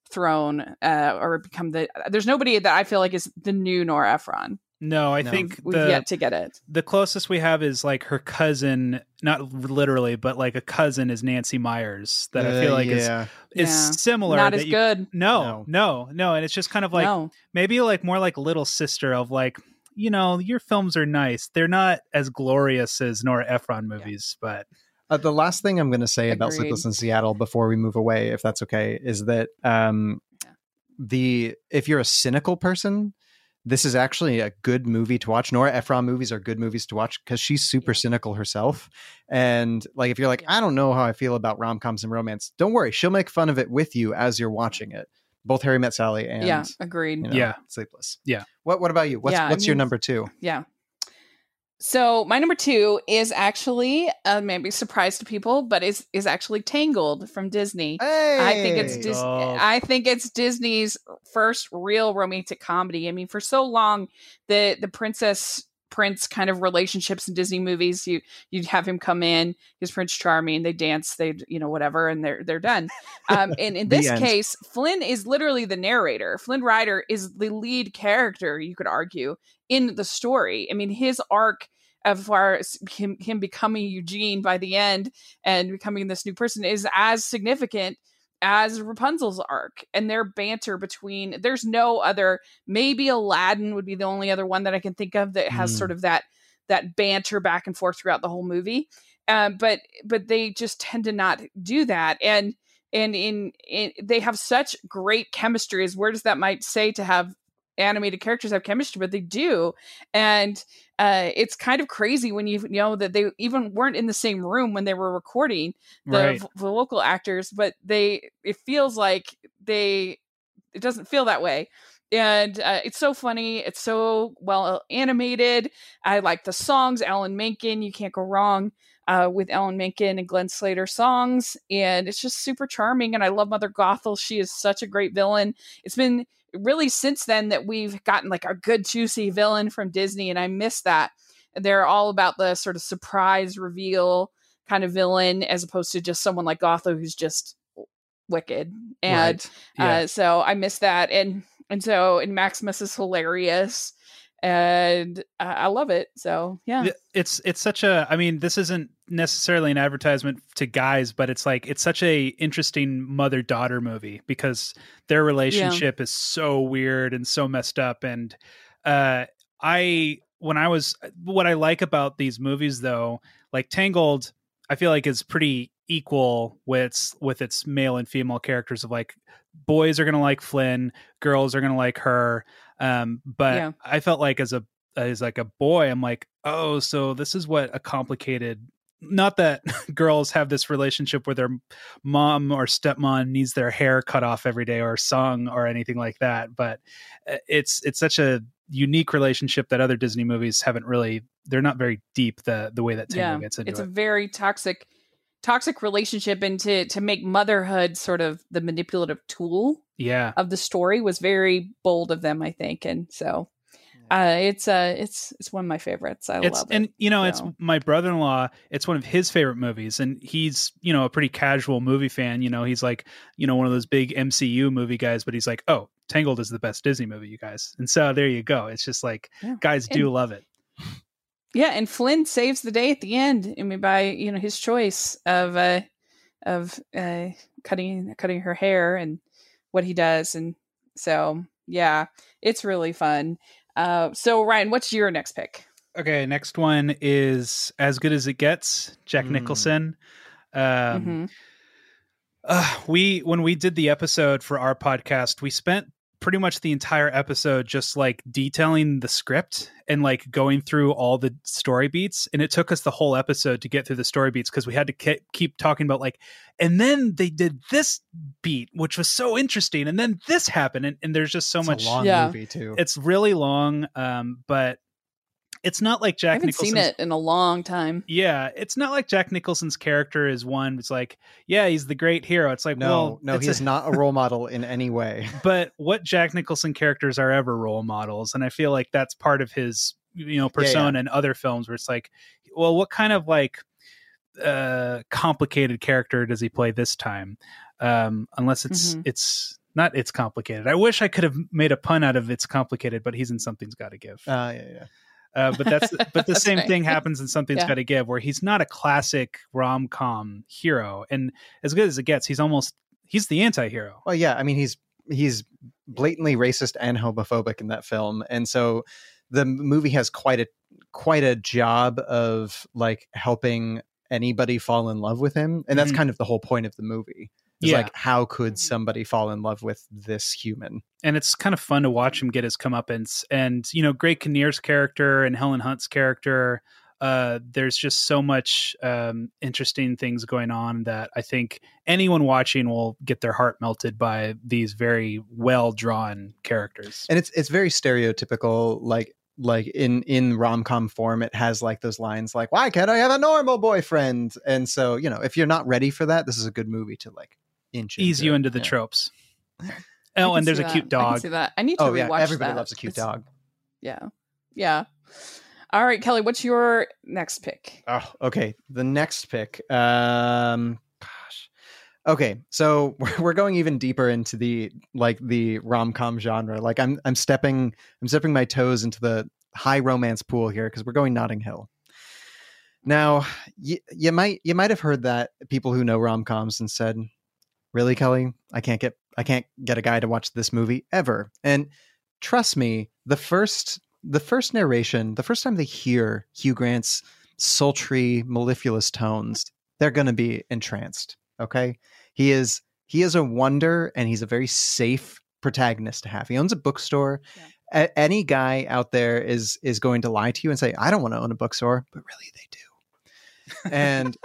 throne uh, or become the. There's nobody that I feel like is the new Nora Ephron. No, I No. think We've the yet to get it. the closest we have is like her cousin, not literally, but like a cousin is Nancy Meyers that I feel Uh, like is yeah. is Yeah. similar. Not as you- good. No, no, no, and it's just kind of like no. maybe like more like little sister of like you know your films are nice. They're not as glorious as Nora Ephron movies, but Uh, the last thing I'm going to say about Sleepless in Seattle before we move away, if that's okay, is that um, Yeah. the if you're a cynical person, this is actually a good movie to watch. Nora Ephron movies are good movies to watch because she's super Yeah. cynical herself. And like, if you're like, Yeah. I don't know how I feel about rom coms and romance, don't worry, she'll make fun of it with you as you're watching it. Both Harry Met Sally and yeah, agreed. you know, Yeah. Sleepless. Yeah. What What about you? What's Yeah, I What's your number two? Yeah. So my number two is actually uh, maybe surprise to people, but is is actually Tangled from Disney. I think it's Hey! Dis- Oh. I think it's Disney's first real romantic comedy. I mean, for so long, the the princess prince kind of relationships in Disney movies, you you'd have him come in, he's Prince Charming, they dance, they you know whatever, and they're they're done. Um, and in [LAUGHS] this end. case, Flynn is literally the narrator. Flynn Rider is the lead character, you could argue, in the story. I mean, his arc as far as him, him becoming Eugene by the end and becoming this new person is as significant as Rapunzel's arc and their banter between there's no other maybe Aladdin would be the only other one that I can think of that has Mm. sort of that that banter back and forth throughout the whole movie um, but but they just tend to not do that and and in, in they have such great chemistry as weird as that might say to have animated characters have chemistry but they do and uh, it's kind of crazy when you know that they even weren't in the same room when they were recording the, right. v- the local actors, but they it feels like they it doesn't feel that way. And uh, it's so funny. It's so well animated. I like the songs. Alan Menken, you can't go wrong uh, with Alan Menken and Glenn Slater songs. And it's just super charming. And I love Mother Gothel. She is such a great villain. It's been really since then that we've gotten like a good juicy villain from Disney, and I miss that. They're all about the sort of surprise reveal kind of villain, as opposed to just someone like Gothel who's just wicked. And Right. Yeah. uh, so I miss that, and and so and Maximus is hilarious, and uh, I love it. So yeah, it's it's such a i mean this isn't necessarily an advertisement to guys but it's like it's such a interesting mother daughter movie because their relationship is so weird and so messed up and uh i when i was what i like about these movies though like tangled i feel like is pretty equal with with its male and female characters of like boys are gonna like flynn girls are gonna like her um but Yeah. i felt like as a as like a boy i'm like oh so this is what a complicated not that [LAUGHS] girls have this relationship where their mom or stepmom needs their hair cut off every day or sung or anything like that, but uh, it's it's such a unique relationship that other Disney movies haven't really. They're not very deep the the way that Tangled yeah, gets into it's it. a very toxic toxic relationship and to to make motherhood sort of the manipulative tool yeah, of the story was very bold of them i think and so uh it's uh it's it's one of my favorites. I it's love it and you know it's my brother-in-law it's one of his favorite movies and he's you know a pretty casual movie fan you know he's like you know one of those big mcu movie guys but he's like oh tangled is the best disney movie you guys. And so there you go it's just like Yeah. guys do love it. Yeah and flynn saves the day at the end i mean by you know his choice of uh of uh cutting cutting her hair and what he does and so yeah it's really fun uh so ryan what's your next pick okay next one is as good as it gets jack Mm. nicholson um Mhm. Uh, we when we did the episode for our podcast, we spent pretty much the entire episode just like detailing the script and like going through all the story beats and it took us the whole episode to get through the story beats because we had to ke- keep talking about like and then they did this beat which was so interesting and then this happened and, and there's just so It's much a long Yeah. movie too. it's really long um but it's not like Jack. i jack haven't nicholson's seen it in a long time yeah, it's not like Jack Nicholson's character is one. It's like, yeah, he's the great hero. It's like, no, well, no, it's he is a- not a role [LAUGHS] model in any way. but what Jack Nicholson characters are ever role models, and I feel like that's part of his, you know, persona in other films where it's like, well, what kind of like uh complicated character does he play this time? Um, unless it's Mhm. it's not it's complicated. I wish I could have made a pun out of it's complicated, but he's in something's got to give. Uh, yeah, yeah. Uh, but that's [LAUGHS] but the That's same right. thing happens in something's Yeah. got to give, where he's not a classic rom com hero, and as good as it gets, he's almost he's the anti-hero. Well, yeah. I mean, he's he's blatantly racist and homophobic in that film, and so the movie has quite a quite a job of like helping anybody fall in love with him, and that's Mhm. kind of the whole point of the movie. Is Yeah. like, how could somebody fall in love with this human? and it's kind of fun to watch him get his comeuppance. And you know, Greg Kinnear's character and Helen Hunt's character, uh, there's just so much um, interesting things going on that I think anyone watching will get their heart melted by these very well drawn characters. and it's it's very stereotypical like like in in rom-com form it has like those lines like why can't i have a normal boyfriend and so you know if you're not ready for that this is a good movie to like inch Ease you it. into the Yeah. tropes. [LAUGHS] Oh, and there's a that. cute I can dog. see that. I need to oh yeah rewatch everybody that. loves a cute It's- dog Yeah. Yeah. All right, Kelly, what's your next pick? oh okay the next pick um gosh okay so we're- [LAUGHS] we're going even deeper into the like the rom-com genre like i'm i'm stepping i'm stepping my toes into the high romance pool here because we're going notting hill now you, you might you might have heard that people who know rom-coms and said really kelly? I can't get i can't get a guy to watch this movie ever. And trust me the first the first narration the first time they hear hugh grant's sultry mellifluous tones they're going to be entranced okay? He is he is a wonder and he's a very safe protagonist to have. He owns a bookstore. A- any guy out there is is going to lie to you and say i don't want to own a bookstore but really they do. And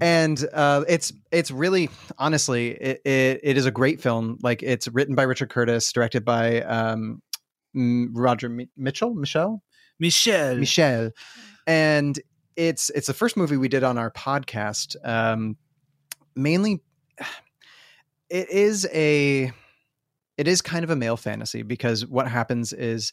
and uh, it's it's really honestly it, it, it is a great film. Like it's written by richard curtis directed by um, roger Mi- mitchell? Michelle Michelle. michelle and it's it's the first movie we did on our podcast um, mainly [SIGHS] it is a it is kind of a male fantasy because what happens is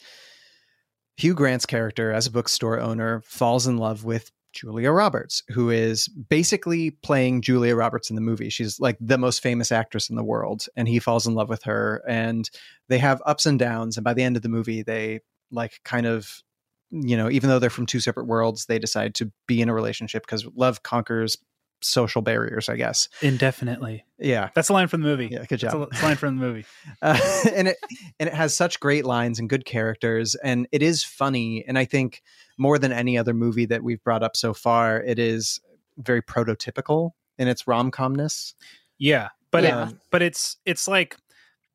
Hugh Grant's character as a bookstore owner falls in love with Julia Roberts, who is basically playing Julia Roberts in the movie. She's like the most famous actress in the world, and he falls in love with her. And they have ups and downs. And by the end of the movie, they like kind of, you know, even though they're from two separate worlds, they decide to be in a relationship because love conquers social barriers, I guess. Indefinitely. Yeah. That's a line from the movie. Yeah, good job. that's a line from the movie. [LAUGHS] uh, and it and it has such great lines and good characters and it is funny and i think more than any other movie that we've brought up so far it is very prototypical in its rom-comness Yeah, but Yeah. It, but it's it's like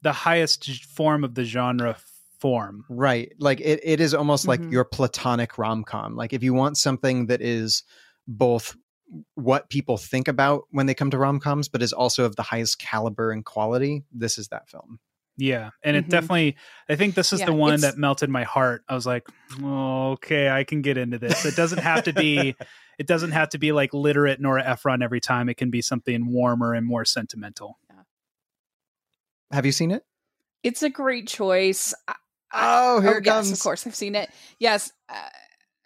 the highest form of the genre form. right like it, it is almost like Mhm. your platonic rom-com like if you want something that is both what people think about when they come to rom-coms but is also of the highest caliber and quality this is that film Yeah, and Mhm. it definitely. I think this is Yeah, the one that melted my heart. I was like, oh, okay, I can get into this. It doesn't have to be. it doesn't have to be like literate Nora Ephron every time. It can be something warmer and more sentimental. have you seen it It's a great choice. Oh here oh, it yes, comes of course, I've seen it. Yes, uh,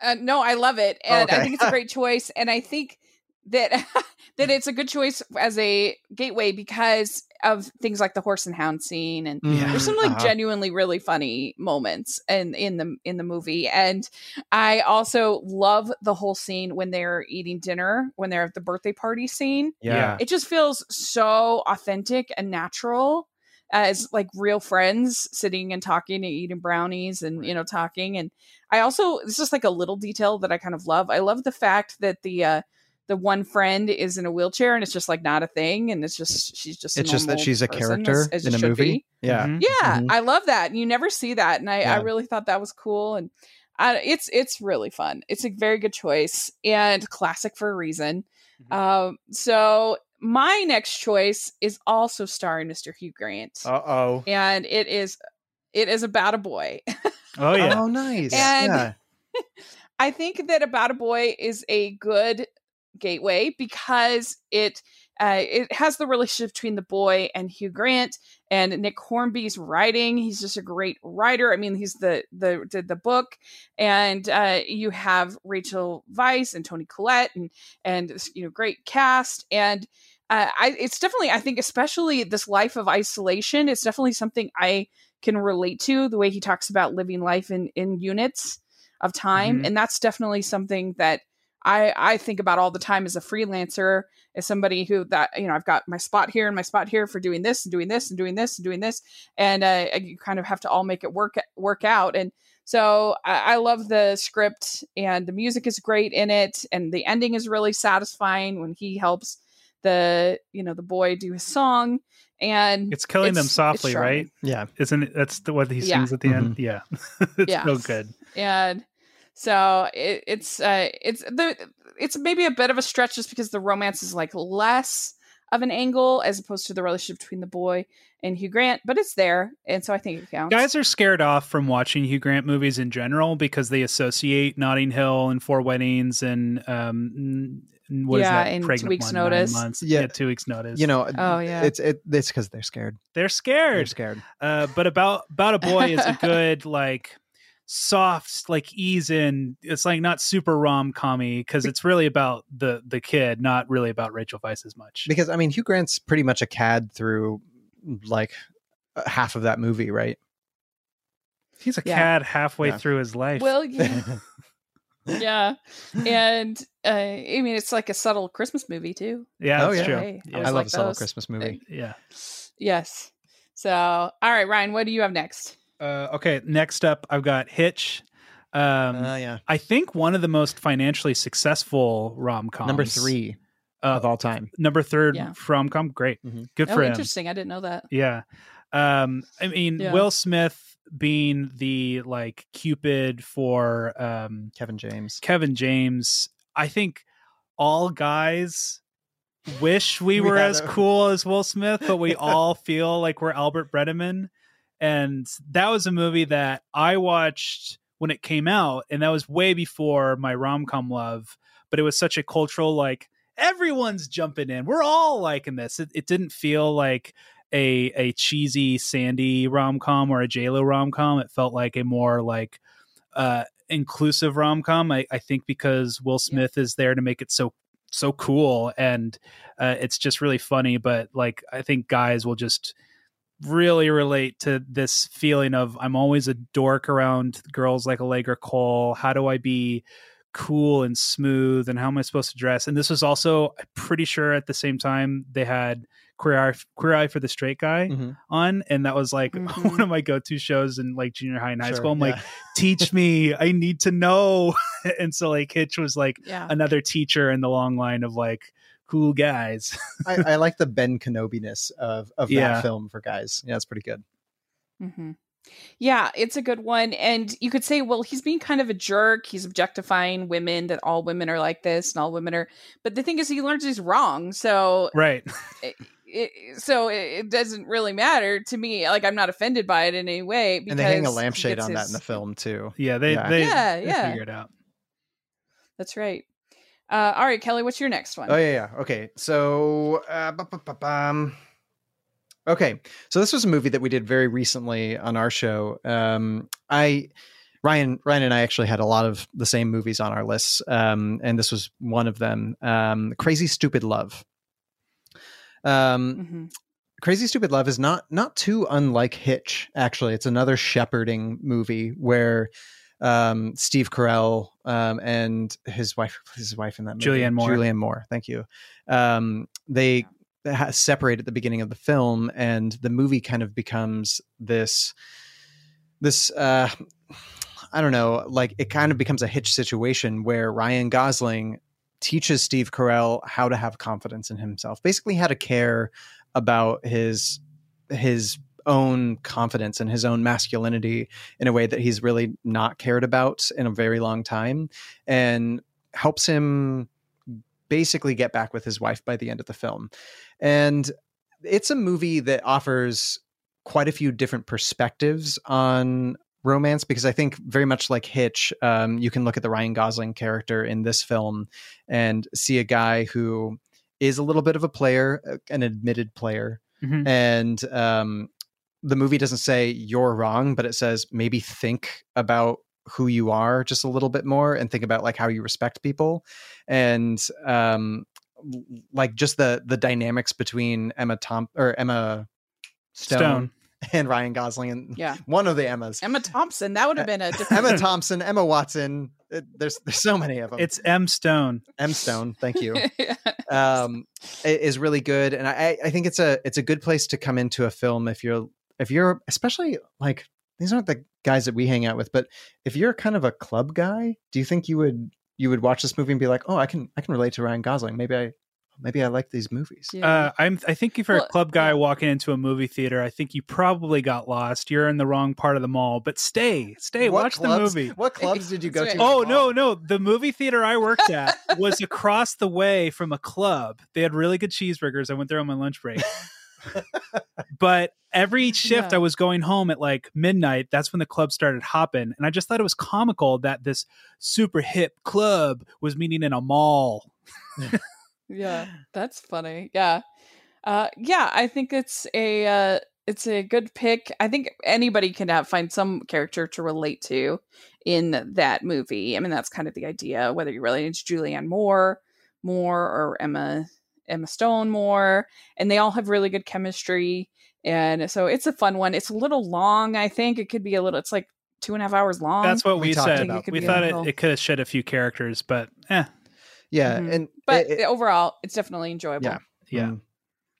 uh, no, I love it, Oh, and I think it's a [LAUGHS] great choice. And I think that [LAUGHS] that it's a good choice as a gateway because of things like the horse and hound scene, and Mhm, there's some like uh-huh. genuinely really funny moments in in the in the movie. And I also love the whole scene when they're eating dinner, when they're at the birthday party scene. Yeah. It just feels so authentic and natural as like real friends sitting and talking and eating brownies and you know talking. And i also it's just like a little detail that i kind of love. I love the fact that the uh the one friend is in a wheelchair and it's just like not a thing and it's just she's just it's just that she's a character as- as in a movie? be. yeah. Mhm. yeah Mhm. i love that and you never see that and i, I really thought that was cool and I, it's it's really fun. It's a very good choice and classic for a reason. Mm-hmm. um so my next choice is also starring mr hugh grant. Uh-oh. And it is it is about a boy. Oh yeah, oh nice. And- yeah. [LAUGHS] I think that About a Boy is a good gateway because it uh, it has the relationship between the boy and Hugh Grant and Nick Hornby's writing. He's just a great writer. I mean, he's the the did the book, and uh, you have Rachel Weisz and Toni Collette and and you know great cast and. Uh, I, it's definitely, I think, especially this life of isolation. It's definitely something I can relate to. The way he talks about living life in in units of time Mhm. and that's definitely something that i i think about all the time as a freelancer as somebody who that you know i've got my spot here and my spot here for doing this and doing this and doing this and doing this and uh, you kind of have to all make it work work out and so I, I love the script and the music is great in it and the ending is really satisfying when he helps the you know the boy do his song and it's killing them it's- it's softly, right? yeah Isn't it? That's the, what he Yeah. sings at the end. Yeah, [LAUGHS] it's Yeah. so good. and so it, it's uh it's the it's maybe a bit of a stretch just because the romance is like less of an angle as opposed to the relationship between the boy and Hugh Grant, but it's there, and so I think it counts. Guys are scared off from watching Hugh Grant movies in general because they associate Notting Hill and Four Weddings and um, n- what is Yeah, that? and Two Weeks' one, Notice. months. Yeah. Yeah, two weeks notice. you know Oh, yeah. it's it it's because they're scared they're they're scared. scared Uh, but about about a boy is a [LAUGHS] good like soft like ease in. It's like not super rom commy because it's really about the the kid, not really about Rachel Weisz as much. because i mean hugh grant's pretty much a cad through like uh, half of that movie right He's a Yeah. cad halfway Yeah. through his life. well, yeah, [LAUGHS] yeah, and uh, I mean it's like a subtle Christmas movie too. yeah, Oh, yeah. true. Hey, Yeah. I i was love like a subtle those. christmas movie Yeah. Yes. So, all right, Ryan, what do you have next? Uh, okay, next up, I've got Hitch. Um, uh, yeah I think one of the most financially successful rom coms. number three uh, of all time number third Yeah. rom com. Great, Mhm. good Oh, for him. interesting. I didn't know that. Yeah. Um, I mean, Yeah. Will Smith being the like Cupid for um, kevin james Kevin James. I think all guys wish we, [LAUGHS] We were as a- cool as Will Smith, but we all feel like we're Albert Brennaman. And that was a movie that I watched when it came out, and that was way before my rom com love. But it was such a cultural like everyone's jumping in. We're all liking this. It, it didn't feel like a a cheesy Sandy rom com or a J Lo rom com. It felt like a more like uh inclusive rom com. I, I think because Will Smith is there to make it so so cool and uh, it's just really funny. But like I think guys will just really relate to this feeling of I'm always a dork around girls like Allegra Cole. How do I be cool and smooth and how am I supposed to dress? And this was also I'm pretty sure at the same time they had Queer Eye, Queer Eye for the Straight Guy Mhm. on, and that was like Mhm. [LAUGHS] one of my go-to shows in like junior high and high Sure, school. I'm yeah. like, [LAUGHS] teach me, I need to know. [LAUGHS] and so like Hitch was like Yeah. another teacher in the long line of like cool guys. [LAUGHS] I, I like the Ben Kenobi-ness of of Yeah. that film for guys. Yeah, it's pretty good. hmm Yeah, it's a good one. And you could say, well, he's being kind of a jerk. He's objectifying women, that all women are like this and all women are. But the thing is, he learns he's wrong. So, Right. [LAUGHS] it, it, so it, it doesn't really matter to me. Like, I'm not offended by it in any way. Because and they hang a lampshade gets on that in the film too. Yeah, they Yeah. they, Yeah, they yeah. figure it out. That's right. Uh, all right, Kelly, what's your next one? Oh yeah, yeah. Okay, so uh, bu- okay, so this was a movie that we did very recently on our show. Um, I Ryan Ryan and I actually had a lot of the same movies on our lists, um, and this was one of them. Um, Crazy Stupid Love. Um, Mhm. Crazy Stupid Love is not not too unlike Hitch. Actually, it's another shepherding movie where um, Steve Carell um, and his wife, his wife in that movie, Julianne Moore. Julianne Moore. Thank you. Um, they ha- separate at the beginning of the film, and the movie kind of becomes this this. Uh, I don't know, like it kind of becomes a Hitch situation where Ryan Gosling teaches Steve Carell how to have confidence in himself, basically how to care about his his own confidence and his own masculinity in a way that he's really not cared about in a very long time and helps him basically get back with his wife by the end of the film. And it's a movie that offers quite a few different perspectives on romance because I think very much like Hitch, um, you can look at the Ryan Gosling character in this film and see a guy who is a little bit of a player, uh, an admitted player, Mhm. and um, the movie doesn't say you're wrong, but it says maybe think about who you are just a little bit more and think about like how you respect people and um like just the the dynamics between Emma Tom or Emma Stone, Stone. [LAUGHS] and Ryan Gosling and Yeah. [LAUGHS] one of the Emmas. Emma Thompson. That would have been a different. Emma [LAUGHS] Thompson, Emma Watson. It, there's there's so many of them. It's M Stone. M Stone. Thank you. um, i- is really good, and I I think it's a it's a good place to come into a film if you're if you're especially like these aren't the guys that we hang out with, but if you're kind of a club guy, do you think you would you would watch this movie and be like, oh, I can I can relate to Ryan Gosling. Maybe I maybe I like these movies. Yeah. Uh, I'm. I think if you're Well, a club guy yeah. walking into a movie theater, I think you probably got lost. You're in the wrong part of the mall. But stay, stay, What watch clubs- the movie. What clubs did you go That's to? Oh no, no! The movie theater I worked [LAUGHS] at was across the way from a club. They had really good cheeseburgers. I went there on my lunch break. But every shift Yeah. I was going home at like midnight. That's when the club started hopping, and I just thought it was comical that this super hip club was meeting in a mall. [LAUGHS] yeah, that's funny. Yeah. Uh yeah, I think it's a uh it's a good pick. I think anybody can have find some character to relate to in that movie. I mean, that's kind of the idea, whether you're relating to Julianne Moore Moore, or Emma Emma Stone more, and they all have really good chemistry. And so it's a fun one. It's a little long, I think. It could be a little it's like two and a half hours long. That's what we we, said. about It We thought it, little- it could have shed a few characters, but eh, Yeah, Mhm. and but it- it- overall, it's definitely enjoyable. Yeah. yeah. mm.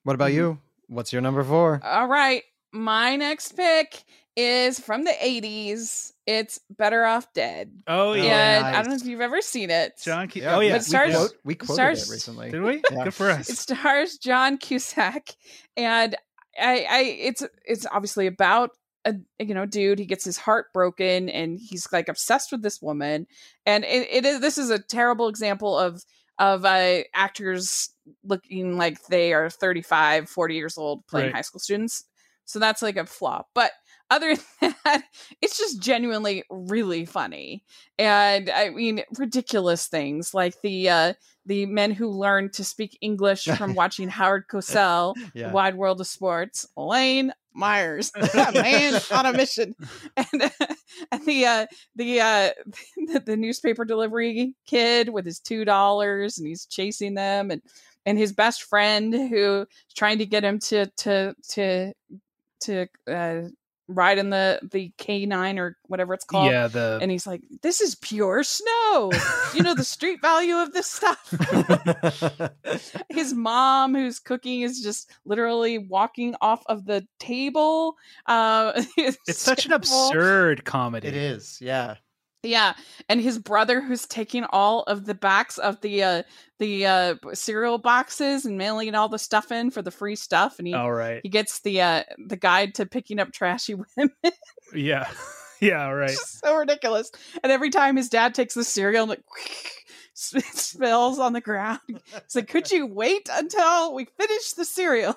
What about Mhm. you? What's your number four? All right. My next pick is from the 80s. It's Better Off Dead. Oh Yeah. yeah, and I don't know if you've ever seen it. John. Ke- Yeah, oh yeah, But stars- we, quote, we quoted stars- it recently. did we? Yeah. Good for us. It stars John Cusack and I I it's it's obviously about a you know dude he gets his heart broken and he's like obsessed with this woman and it, it is this is a terrible example of of uh actors looking like they are 35 40 years old playing Right. high school students so that's like a flaw but other [LAUGHS] than that it's just genuinely really funny. And i mean ridiculous things like the uh the men who learned to speak english from [LAUGHS] watching howard cosell Yeah. Wide World of Sports, Lane Myers, [LAUGHS] man on a mission, and, and the uh, the, uh, the the newspaper delivery kid with his two dollars, and he's chasing them, and and his best friend who is trying to get him to to to to uh, ride in the the K nine or whatever it's called. yeah, the And he's like, "This is pure snow. you know the [LAUGHS] street value of this stuff." [LAUGHS] his mom who's cooking is just literally walking off of the table uh [LAUGHS] it's such an absurd comedy. It is, yeah. Yeah, and his brother who's taking all of the backs of the uh the uh cereal boxes and mailing all the stuff in for the free stuff and he All right. he gets the uh the guide to picking up trashy [LAUGHS] women. Yeah. yeah. right. So ridiculous. And every time his dad takes the cereal and like [LAUGHS] it spills on the ground. It's like, could you wait until we finish the cereal?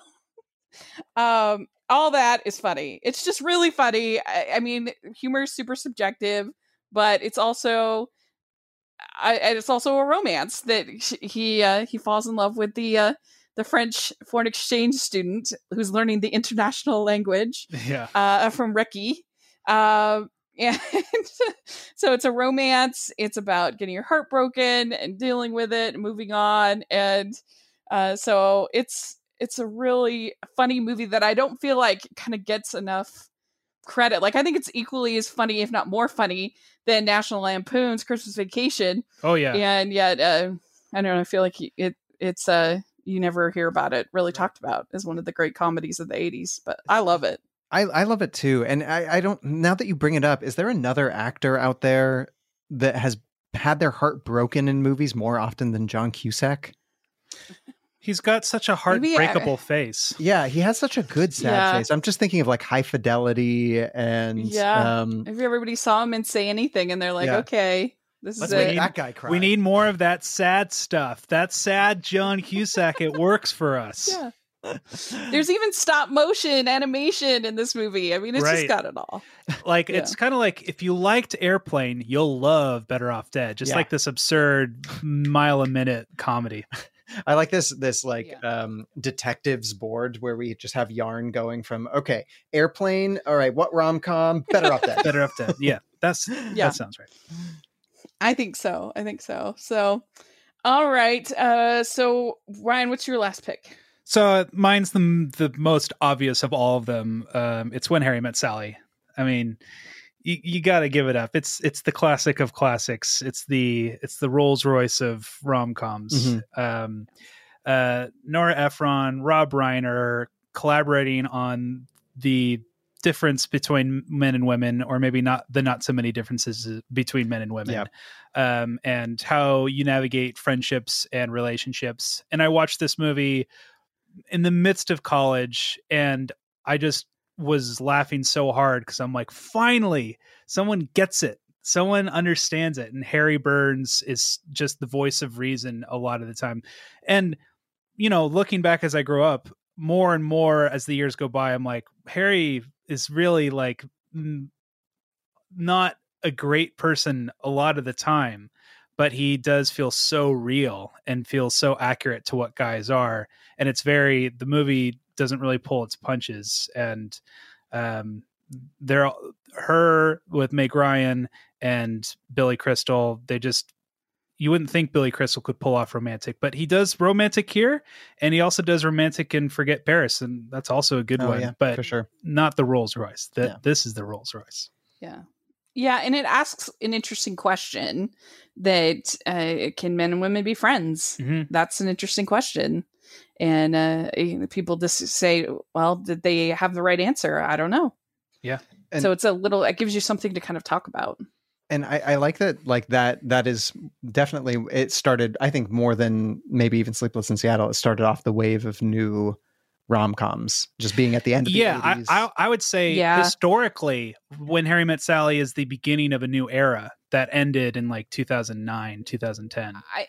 Um, all that is funny. It's just really funny. I, I mean, humor is super subjective, but it's also I, and it's also a romance that he uh, he falls in love with the uh, the French foreign exchange student who's learning the international language [LAUGHS] Yeah. uh, from Ricky. Um, [LAUGHS] and so it's a romance. It's about getting your heart broken and dealing with it and moving on. And uh, so it's it's a really funny movie that I don't feel like kind of gets enough credit. Like I think it's equally as funny, if not more funny, than National Lampoon's Christmas Vacation. Oh yeah. And yet, uh, I don't know. I feel like it it's uh you never hear about it really talked about as one of the great comedies of the 80s but i love it I, I love it too. And I, I don't, now that you bring it up, is there another actor out there that has had their heart broken in movies more often than John Cusack? [LAUGHS] He's got such a Maybe I- heartbreakable face. Yeah, he has such a good sad Yeah. face. I'm just thinking of like High Fidelity and Yeah. um, if everybody saw him and say anything and they're like Yeah. okay this let's is make it that guy cry. We need more of that sad stuff. That sad John Cusack. it works for us. yeah there's even stop motion animation in this movie i mean it's Right. just got it all Like Yeah. it's kind of like if you liked Airplane, you'll love Better Off Dead. Just Yeah. like this absurd mile a minute comedy. [LAUGHS] I like this this like Yeah. um detectives board where we just have yarn going from okay, airplane, all right, what rom com, [LAUGHS] better off that. Better Off Dead. Yeah, that's Yeah. that sounds right. i think so i think so so all right uh so ryan what's your last pick So uh, mine's the the most obvious of all of them. Um, it's When Harry Met Sally. I mean, you, you got to give it up. It's it's the classic of classics. It's the it's the Rolls Royce of rom coms. Mhm. Um, uh, Nora Ephron, Rob Reiner collaborating on the difference between men and women, or maybe not the not so many differences between men and women, um, and how you navigate friendships and relationships. And I watched this movie in the midst of college, and I just was laughing so hard because I'm like, finally, someone gets it. Someone understands it. And Harry Burns is just the voice of reason a lot of the time. And, you know, looking back as I grow up, more and more as the years go by, I'm like, Harry is really like mm, not a great person a lot of the time, but he does feel so real and feels so accurate to what guys are. And it's very, the movie doesn't really pull its punches. And, um, they're her with Meg Ryan and Billy Crystal. They just you wouldn't think Billy Crystal could pull off romantic, but he does romantic here, and he also does romantic in Forget Paris, and that's also a good Oh, one. yeah, but for sure. not the Rolls Royce. That Yeah. this is the Rolls Royce. Yeah. Yeah, and it asks an interesting question that uh, can men and women be friends? Mhm. That's an interesting question. And uh, people just say, well, did they have the right answer? I don't know. Yeah. And- so it's a little, it gives you something to kind of talk about. and I, I like that like that that is definitely it started i think more than maybe even sleepless in seattle it started off the wave of new rom-coms just being at the end of the Yeah, 80s. I, I I would say Yeah. historically, when Harry Met Sally is the beginning of a new era that ended in like 2009, 2010. I,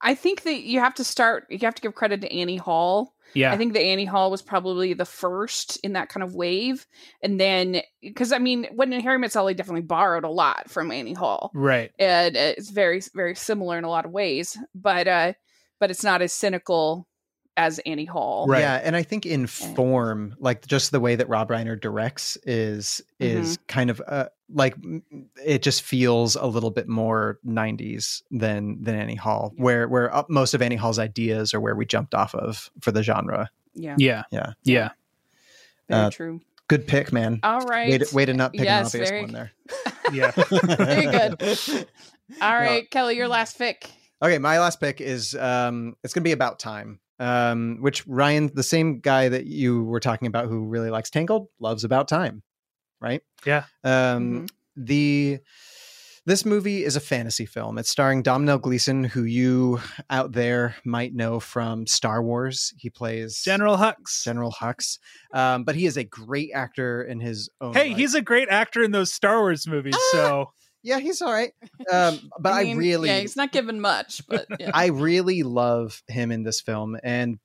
I think that you have to start, you have to give credit to Annie Hall Yeah, I think that Annie Hall was probably the first in that kind of wave. And then, because I mean, when Harry Met Sally definitely borrowed a lot from Annie Hall. right. And uh, it's very, very similar in a lot of ways, but, uh, but it's not as cynical as Annie Hall. Right. Yeah, and I think in form, like just the way that Rob Reiner directs is is Mm-hmm. kind of uh, like it just feels a little bit more '90s than than Annie Hall, Yeah. where where most of Annie Hall's ideas are where we jumped off of for the genre. Yeah. Yeah, Yeah, yeah. Very Uh, true. good pick, man. All right. Way to, way to not pick Yes, an obvious very- one there. [LAUGHS] Yeah. Very good. [LAUGHS] All right, Kelly, your last pick. Okay, my last pick is um it's gonna be about time. Um, which Ryan, the same guy that you were talking about who really likes Tangled, loves about time, right? Yeah. Um Mhm. the This movie is a fantasy film. It's starring Domhnall Gleeson, who you out there might know from Star Wars. He plays General Hux. General Hux, um, but he is a great actor in his own. Hey, right. he's a great actor in those Star Wars movies. So yeah, he's all right. [LAUGHS] Um, but I, mean, really, yeah, he's not given much, but yeah. I really love him in this film. And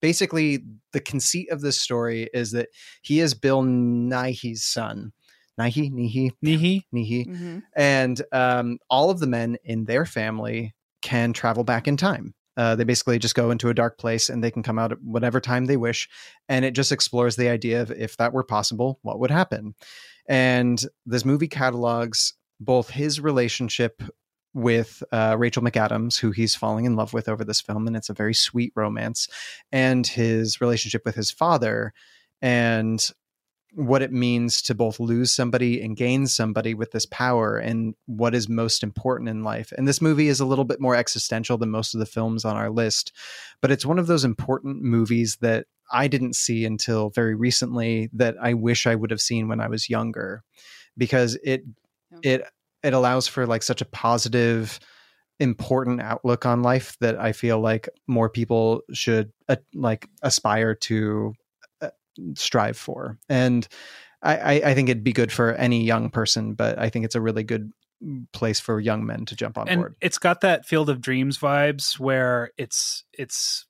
basically, the conceit of this story is that he is Bill Nighy's son. Nighy, Nihi, Nihi. Nihi. Mhm. And um, all of the men in their family can travel back in time. Uh, they basically just go into a dark place and they can come out at whatever time they wish. And it just explores the idea of if that were possible, what would happen. And this movie catalogs both his relationship with uh, Rachel McAdams, who he's falling in love with over this film, and it's a very sweet romance, and his relationship with his father, and what it means to both lose somebody and gain somebody with this power, and what is most important in life. And this movie is a little bit more existential than most of the films on our list, but it's one of those important movies that I didn't see until very recently that I wish I would have seen when I was younger because it Yeah. it it allows for like such a positive important outlook on life that I feel like more people should uh, like aspire to uh, strive for. And I, I, think it'd be good for any young person, but I think it's a really good place for young men to jump on and board. it's got that Field of Dreams vibes where it's it's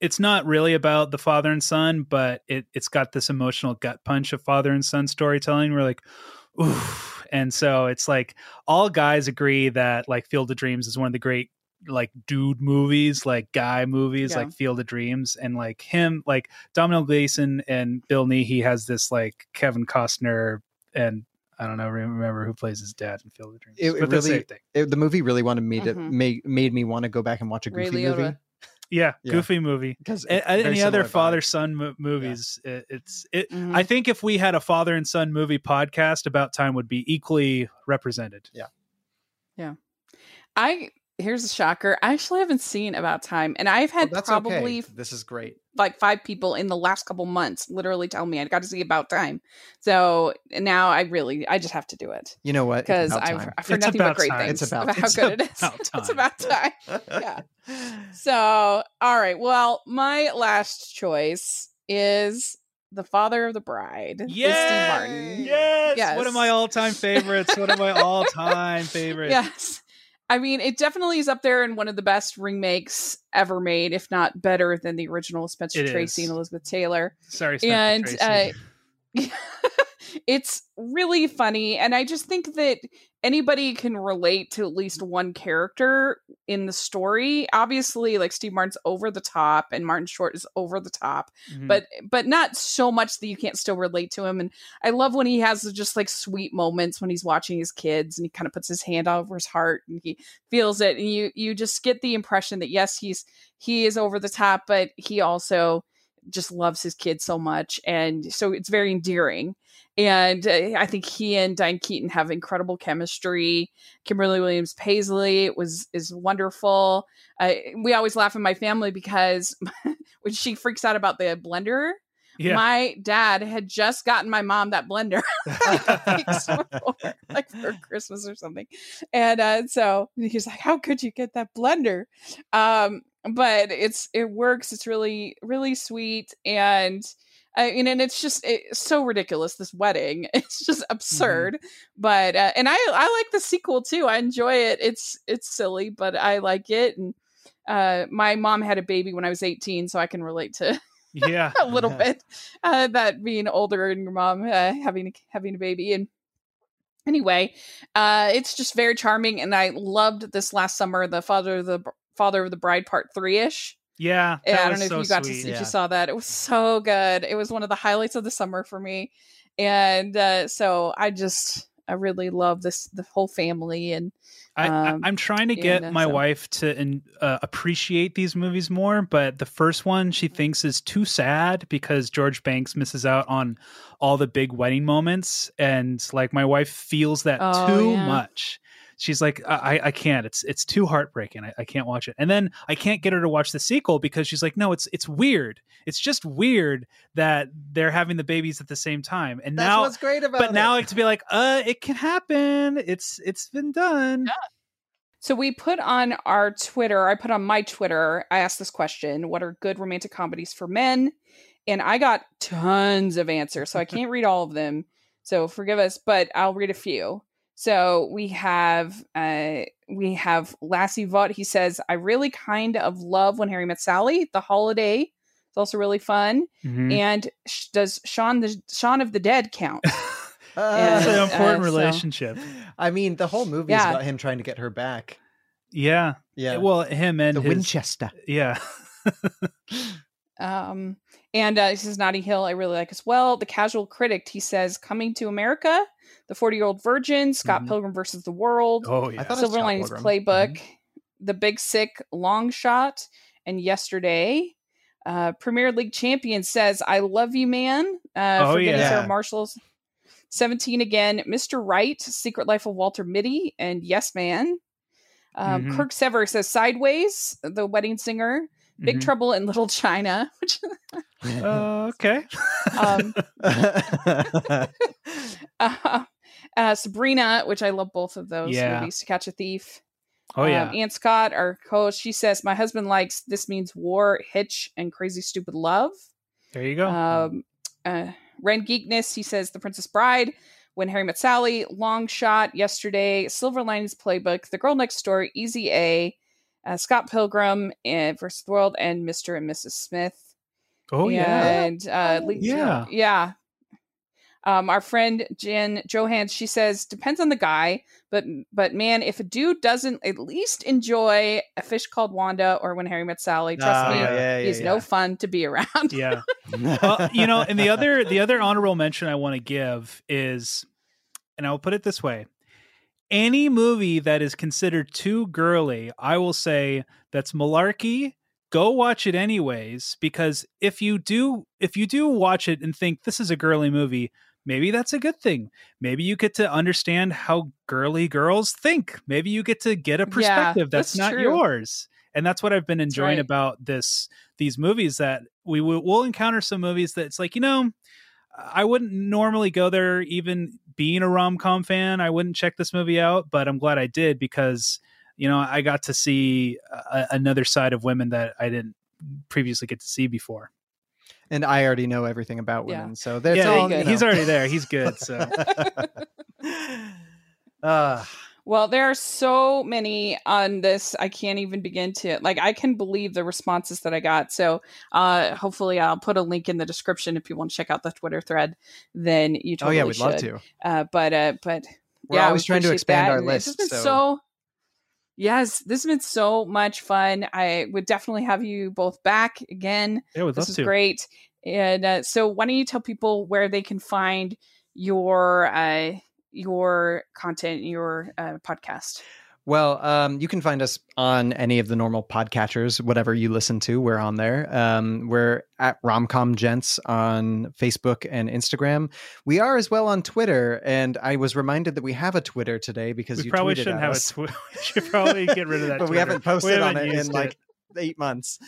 it's not really about the father and son, but it it's got this emotional gut punch of father and son storytelling. We're like, ooh, and so it's like all guys agree that like Field of Dreams is one of the great like dude movies, like guy movies, Yeah. like Field of Dreams, and like him, like Domhnall Gleeson and Bill Nighy has this like Kevin Costner and I don't know remember who plays his dad in Field of Dreams, It- it but the really- same thing. It- the movie really wanted me to Mhm. make made me want to go back and watch a Ray goofy Liotta. movie Yeah, Yeah. goofy movie. because any other father son mo- movies? It, it's it. Mhm. I think if we had a father and son movie podcast, About Time would be equally represented. Yeah, yeah. I here's a shocker. I actually haven't seen About Time, and I've oh, had that's probably okay. This is great. like five people in the last couple months literally tell me I got to see About Time. So now I really, I just have to do it You know what? Because I've, time. I've heard It's nothing but great time. things [LAUGHS] It's about- about how it's good it is. about It's time. about time. yeah. So, all right. Well, my last choice is the father of the bride, with Steve Martin. Yes! Yes. One of my all-time favorites. One of my [LAUGHS] all-time favorites. Yes. I mean, it definitely is up there in one of the best remakes ever made, if not better than the original Spencer It Tracy is. and Elizabeth Taylor. Sorry, Spencer and Tracy. uh, [LAUGHS] it's really funny and i just think that anybody can relate to at least one character in the story obviously like steve martin's over the top and martin short is over the top Mhm. but but not so much that you can't still relate to him and i love when he has just like sweet moments when he's watching his kids and he kind of puts his hand over his heart and he feels it and you you just get the impression that yes he's he is over the top but he also just loves his kids so much and so it's very endearing and uh, i think he and diane keaton have incredible chemistry kimberly williams paisley was is wonderful uh, we always laugh in my family because [LAUGHS] when she freaks out about the blender yeah. my dad had just gotten my mom that blender [LAUGHS] like, [LAUGHS] weeks before, like for Christmas or something. And uh, so he's like, "How could you get that blender?" Um, but it's it works. It's really really sweet, and I mean, and it's just it's so ridiculous. This wedding, [LAUGHS] it's just absurd. But uh, and I I like the sequel too. I enjoy it. It's it's silly, but I like it. And uh, my mom had a baby when I was 18, so I can relate to [LAUGHS] yeah. a little [LAUGHS] bit uh, that being older and your mom uh, having having a baby and anyway uh it's just very charming and i loved this last summer the father of the father of the bride part three-ish Yeah. yeah, I don't know if so you got sweet. to see if Yeah. you saw that. It was so good. It was one of the highlights of the summer for me. And uh, so I just I really love this the whole family and I, Um, I, I'm trying to get and, uh, my so- wife to in, uh, appreciate these movies more, but the first one she thinks is too sad because George Banks misses out on all the big wedding moments, and like my wife feels that Oh, too yeah. much. She's like, I, I can't. It's it's too heartbreaking. I, I can't watch it. And then I can't get her to watch the sequel because she's like, no, it's it's weird. It's just weird that they're having the babies at the same time. And That's now, what's great about but it. now to be like, uh, it can happen. It's it's been done. Yeah. So we put on our Twitter, I put on my Twitter, I asked this question What are good romantic comedies for men? And I got tons of answers. So I can't read all of them. So forgive us, but I'll read a few. So we have uh we have Lassie Vaught. He says, I really kind of love when Harry met Sally, the holiday. It's also really fun. Mhm. And sh- does Shaun the Shaun of the Dead count? [LAUGHS] It's Uh, an uh, important so- relationship. I mean, the whole movie is about him trying to get her back. Yeah. Yeah. Well, him and the his, Winchester. Yeah. [LAUGHS] Um, and uh, he says Notting Hill, I really like as well. The Casual Critic, he says Coming to America, The 40 Year Old Virgin, Scott Mhm. Pilgrim versus the World, oh yeah. I thought it was Silver Scott Linings Pilgrim. Playbook, The Big Sick, Long Shot, and Yesterday. Uh, Premier League Champion says, I love you, man. Uh, Oh, yeah. Sarah Marshall's 17 again. Mr. Right, Secret Life of Walter Mitty, and Yes Man. Um, Mhm. Kirk Sever says Sideways, The Wedding Singer, Big Mhm. Trouble in Little China, [LAUGHS] which Uh, okay. um, [LAUGHS] [LAUGHS] uh, uh, Sabrina, which I love both of those Yeah. movies, To Catch a Thief. oh yeah. Um, Aunt Scott, our coach, she says, My husband likes This Means War, Hitch, and Crazy Stupid Love. there you go. Um, uh, Ren Geekness, he says The Princess Bride, When Harry Met Sally, Long Shot, Yesterday, Silver Linings Playbook, The Girl Next Door, Easy A, uh, Scott Pilgrim, and versus the World, and Mr. and Mrs. Smith. oh yeah. And uh, Oh, Le- yeah. yeah. Um, our friend Jen Johans, she says, depends on the guy, but but man, if a dude doesn't at least enjoy a fish called Wanda or when Harry met Sally, trust Ah, me, yeah, yeah, he's yeah, no fun to be around. Yeah. [LAUGHS] yeah. uh, you know, and the other the other honorable mention I want to give is, and I'll put it this way: any movie that is considered too girly, I will say that's malarkey. Go watch it anyways, because if you do if you do watch it and think this is a girly movie, maybe that's a good thing. Maybe you get to understand how girly girls think. Maybe you get to get a perspective that's, that's not true. yours. And that's what I've been enjoying right. about this these movies that we will we'll encounter some movies that it's like, you know, I wouldn't normally go there even being a rom-com fan. I wouldn't check this movie out, but I'm glad I did because you know, I got to see a, another side of women that I didn't previously get to see before. And I already know everything about Yeah. women, so that's yeah, all. good. you he's already there. He's good. So [LAUGHS] [LAUGHS] uh, Well, there are so many on this. I can't even begin to like. I can believe the responses that I got. So, uh, hopefully, I'll put a link in the description if you want to check out the Twitter thread. Then you totally. oh totally yeah, we'd should. love to. Uh, but uh, but We're yeah, always we trying to expand that, our and this list. has been so, so. Yes, this has been so much fun. I would definitely have you both back again. yeah, would This is to. great. And uh, so, why don't you tell people where they can find your uh, your content, your uh, podcast? Well, um, you can find us on any of the normal podcatchers, whatever you listen to. We're on there. Um, we're at Romcom Gents on Facebook and Instagram. We are as well on Twitter, and I was reminded that we have a Twitter today because We you probably shouldn't have us. a Twitter. [LAUGHS] we should probably get rid of that. [LAUGHS] but we haven't posted on haven't it in used like eight months.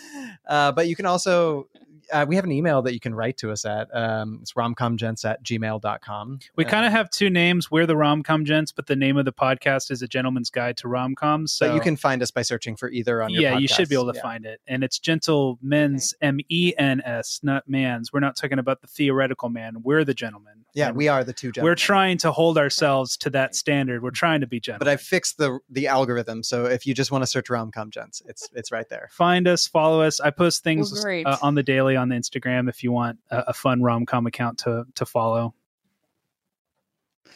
Uh, but you can also, uh, we have an email that you can write to us at. Um, it's romcomgents at gmail.com. We kind Uh, of have two names. We're the Romcom Gents, but the name of the podcast is A Gentleman's Guide to Romcoms. So but you can find us by searching for either on your yeah, you should be able to Yeah. find it. And it's gentle men's M E N S, not man's. We're not talking about the theoretical man. We're the gentleman. Yeah, And we are the two gentlemen. we're trying to hold ourselves to that standard. We're trying to be gentle. but I fixed the the algorithm. So if you just want to search romcom gents, it's it's right there. find us, follow us. I post things Well, uh, on the daily on the Instagram if you want a, a fun rom com account to to follow.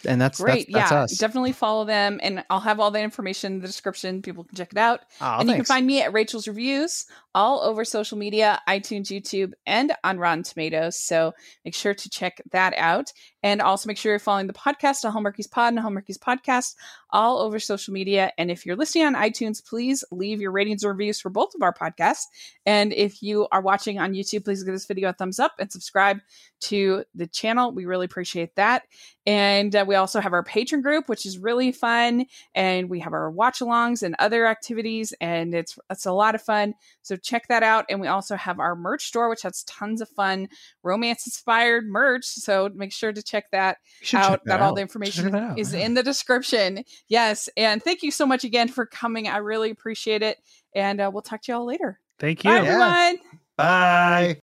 And that's Great. That's, that's yeah, us. definitely follow them. And I'll have all the information in the description. People can check it out. Aw, and you can find me at Rachel's Reviews all over social media, iTunes, YouTube, and on Rotten Tomatoes. So make sure to check that out. And also make sure you're following the podcast, a Hallmarkies Pod and Hallmarkies Podcast, all over social media. And if you're listening on iTunes, please leave your ratings and reviews for both of our podcasts. And if you are watching on YouTube, please give this video a thumbs up and subscribe to the channel. We really appreciate that. And And uh, we also have our Patreon group, which is really fun. And we have our watch alongs and other activities. And it's, it's a lot of fun. So check that out. And we also have our merch store, which has tons of fun romance inspired merch. So make sure to check that out. check That, all the information out, is yeah. in the description. Yes. And thank you so much again for coming. I really appreciate it. And uh, we'll talk to y'all later. Thank you. Bye, Yeah. everyone. Bye.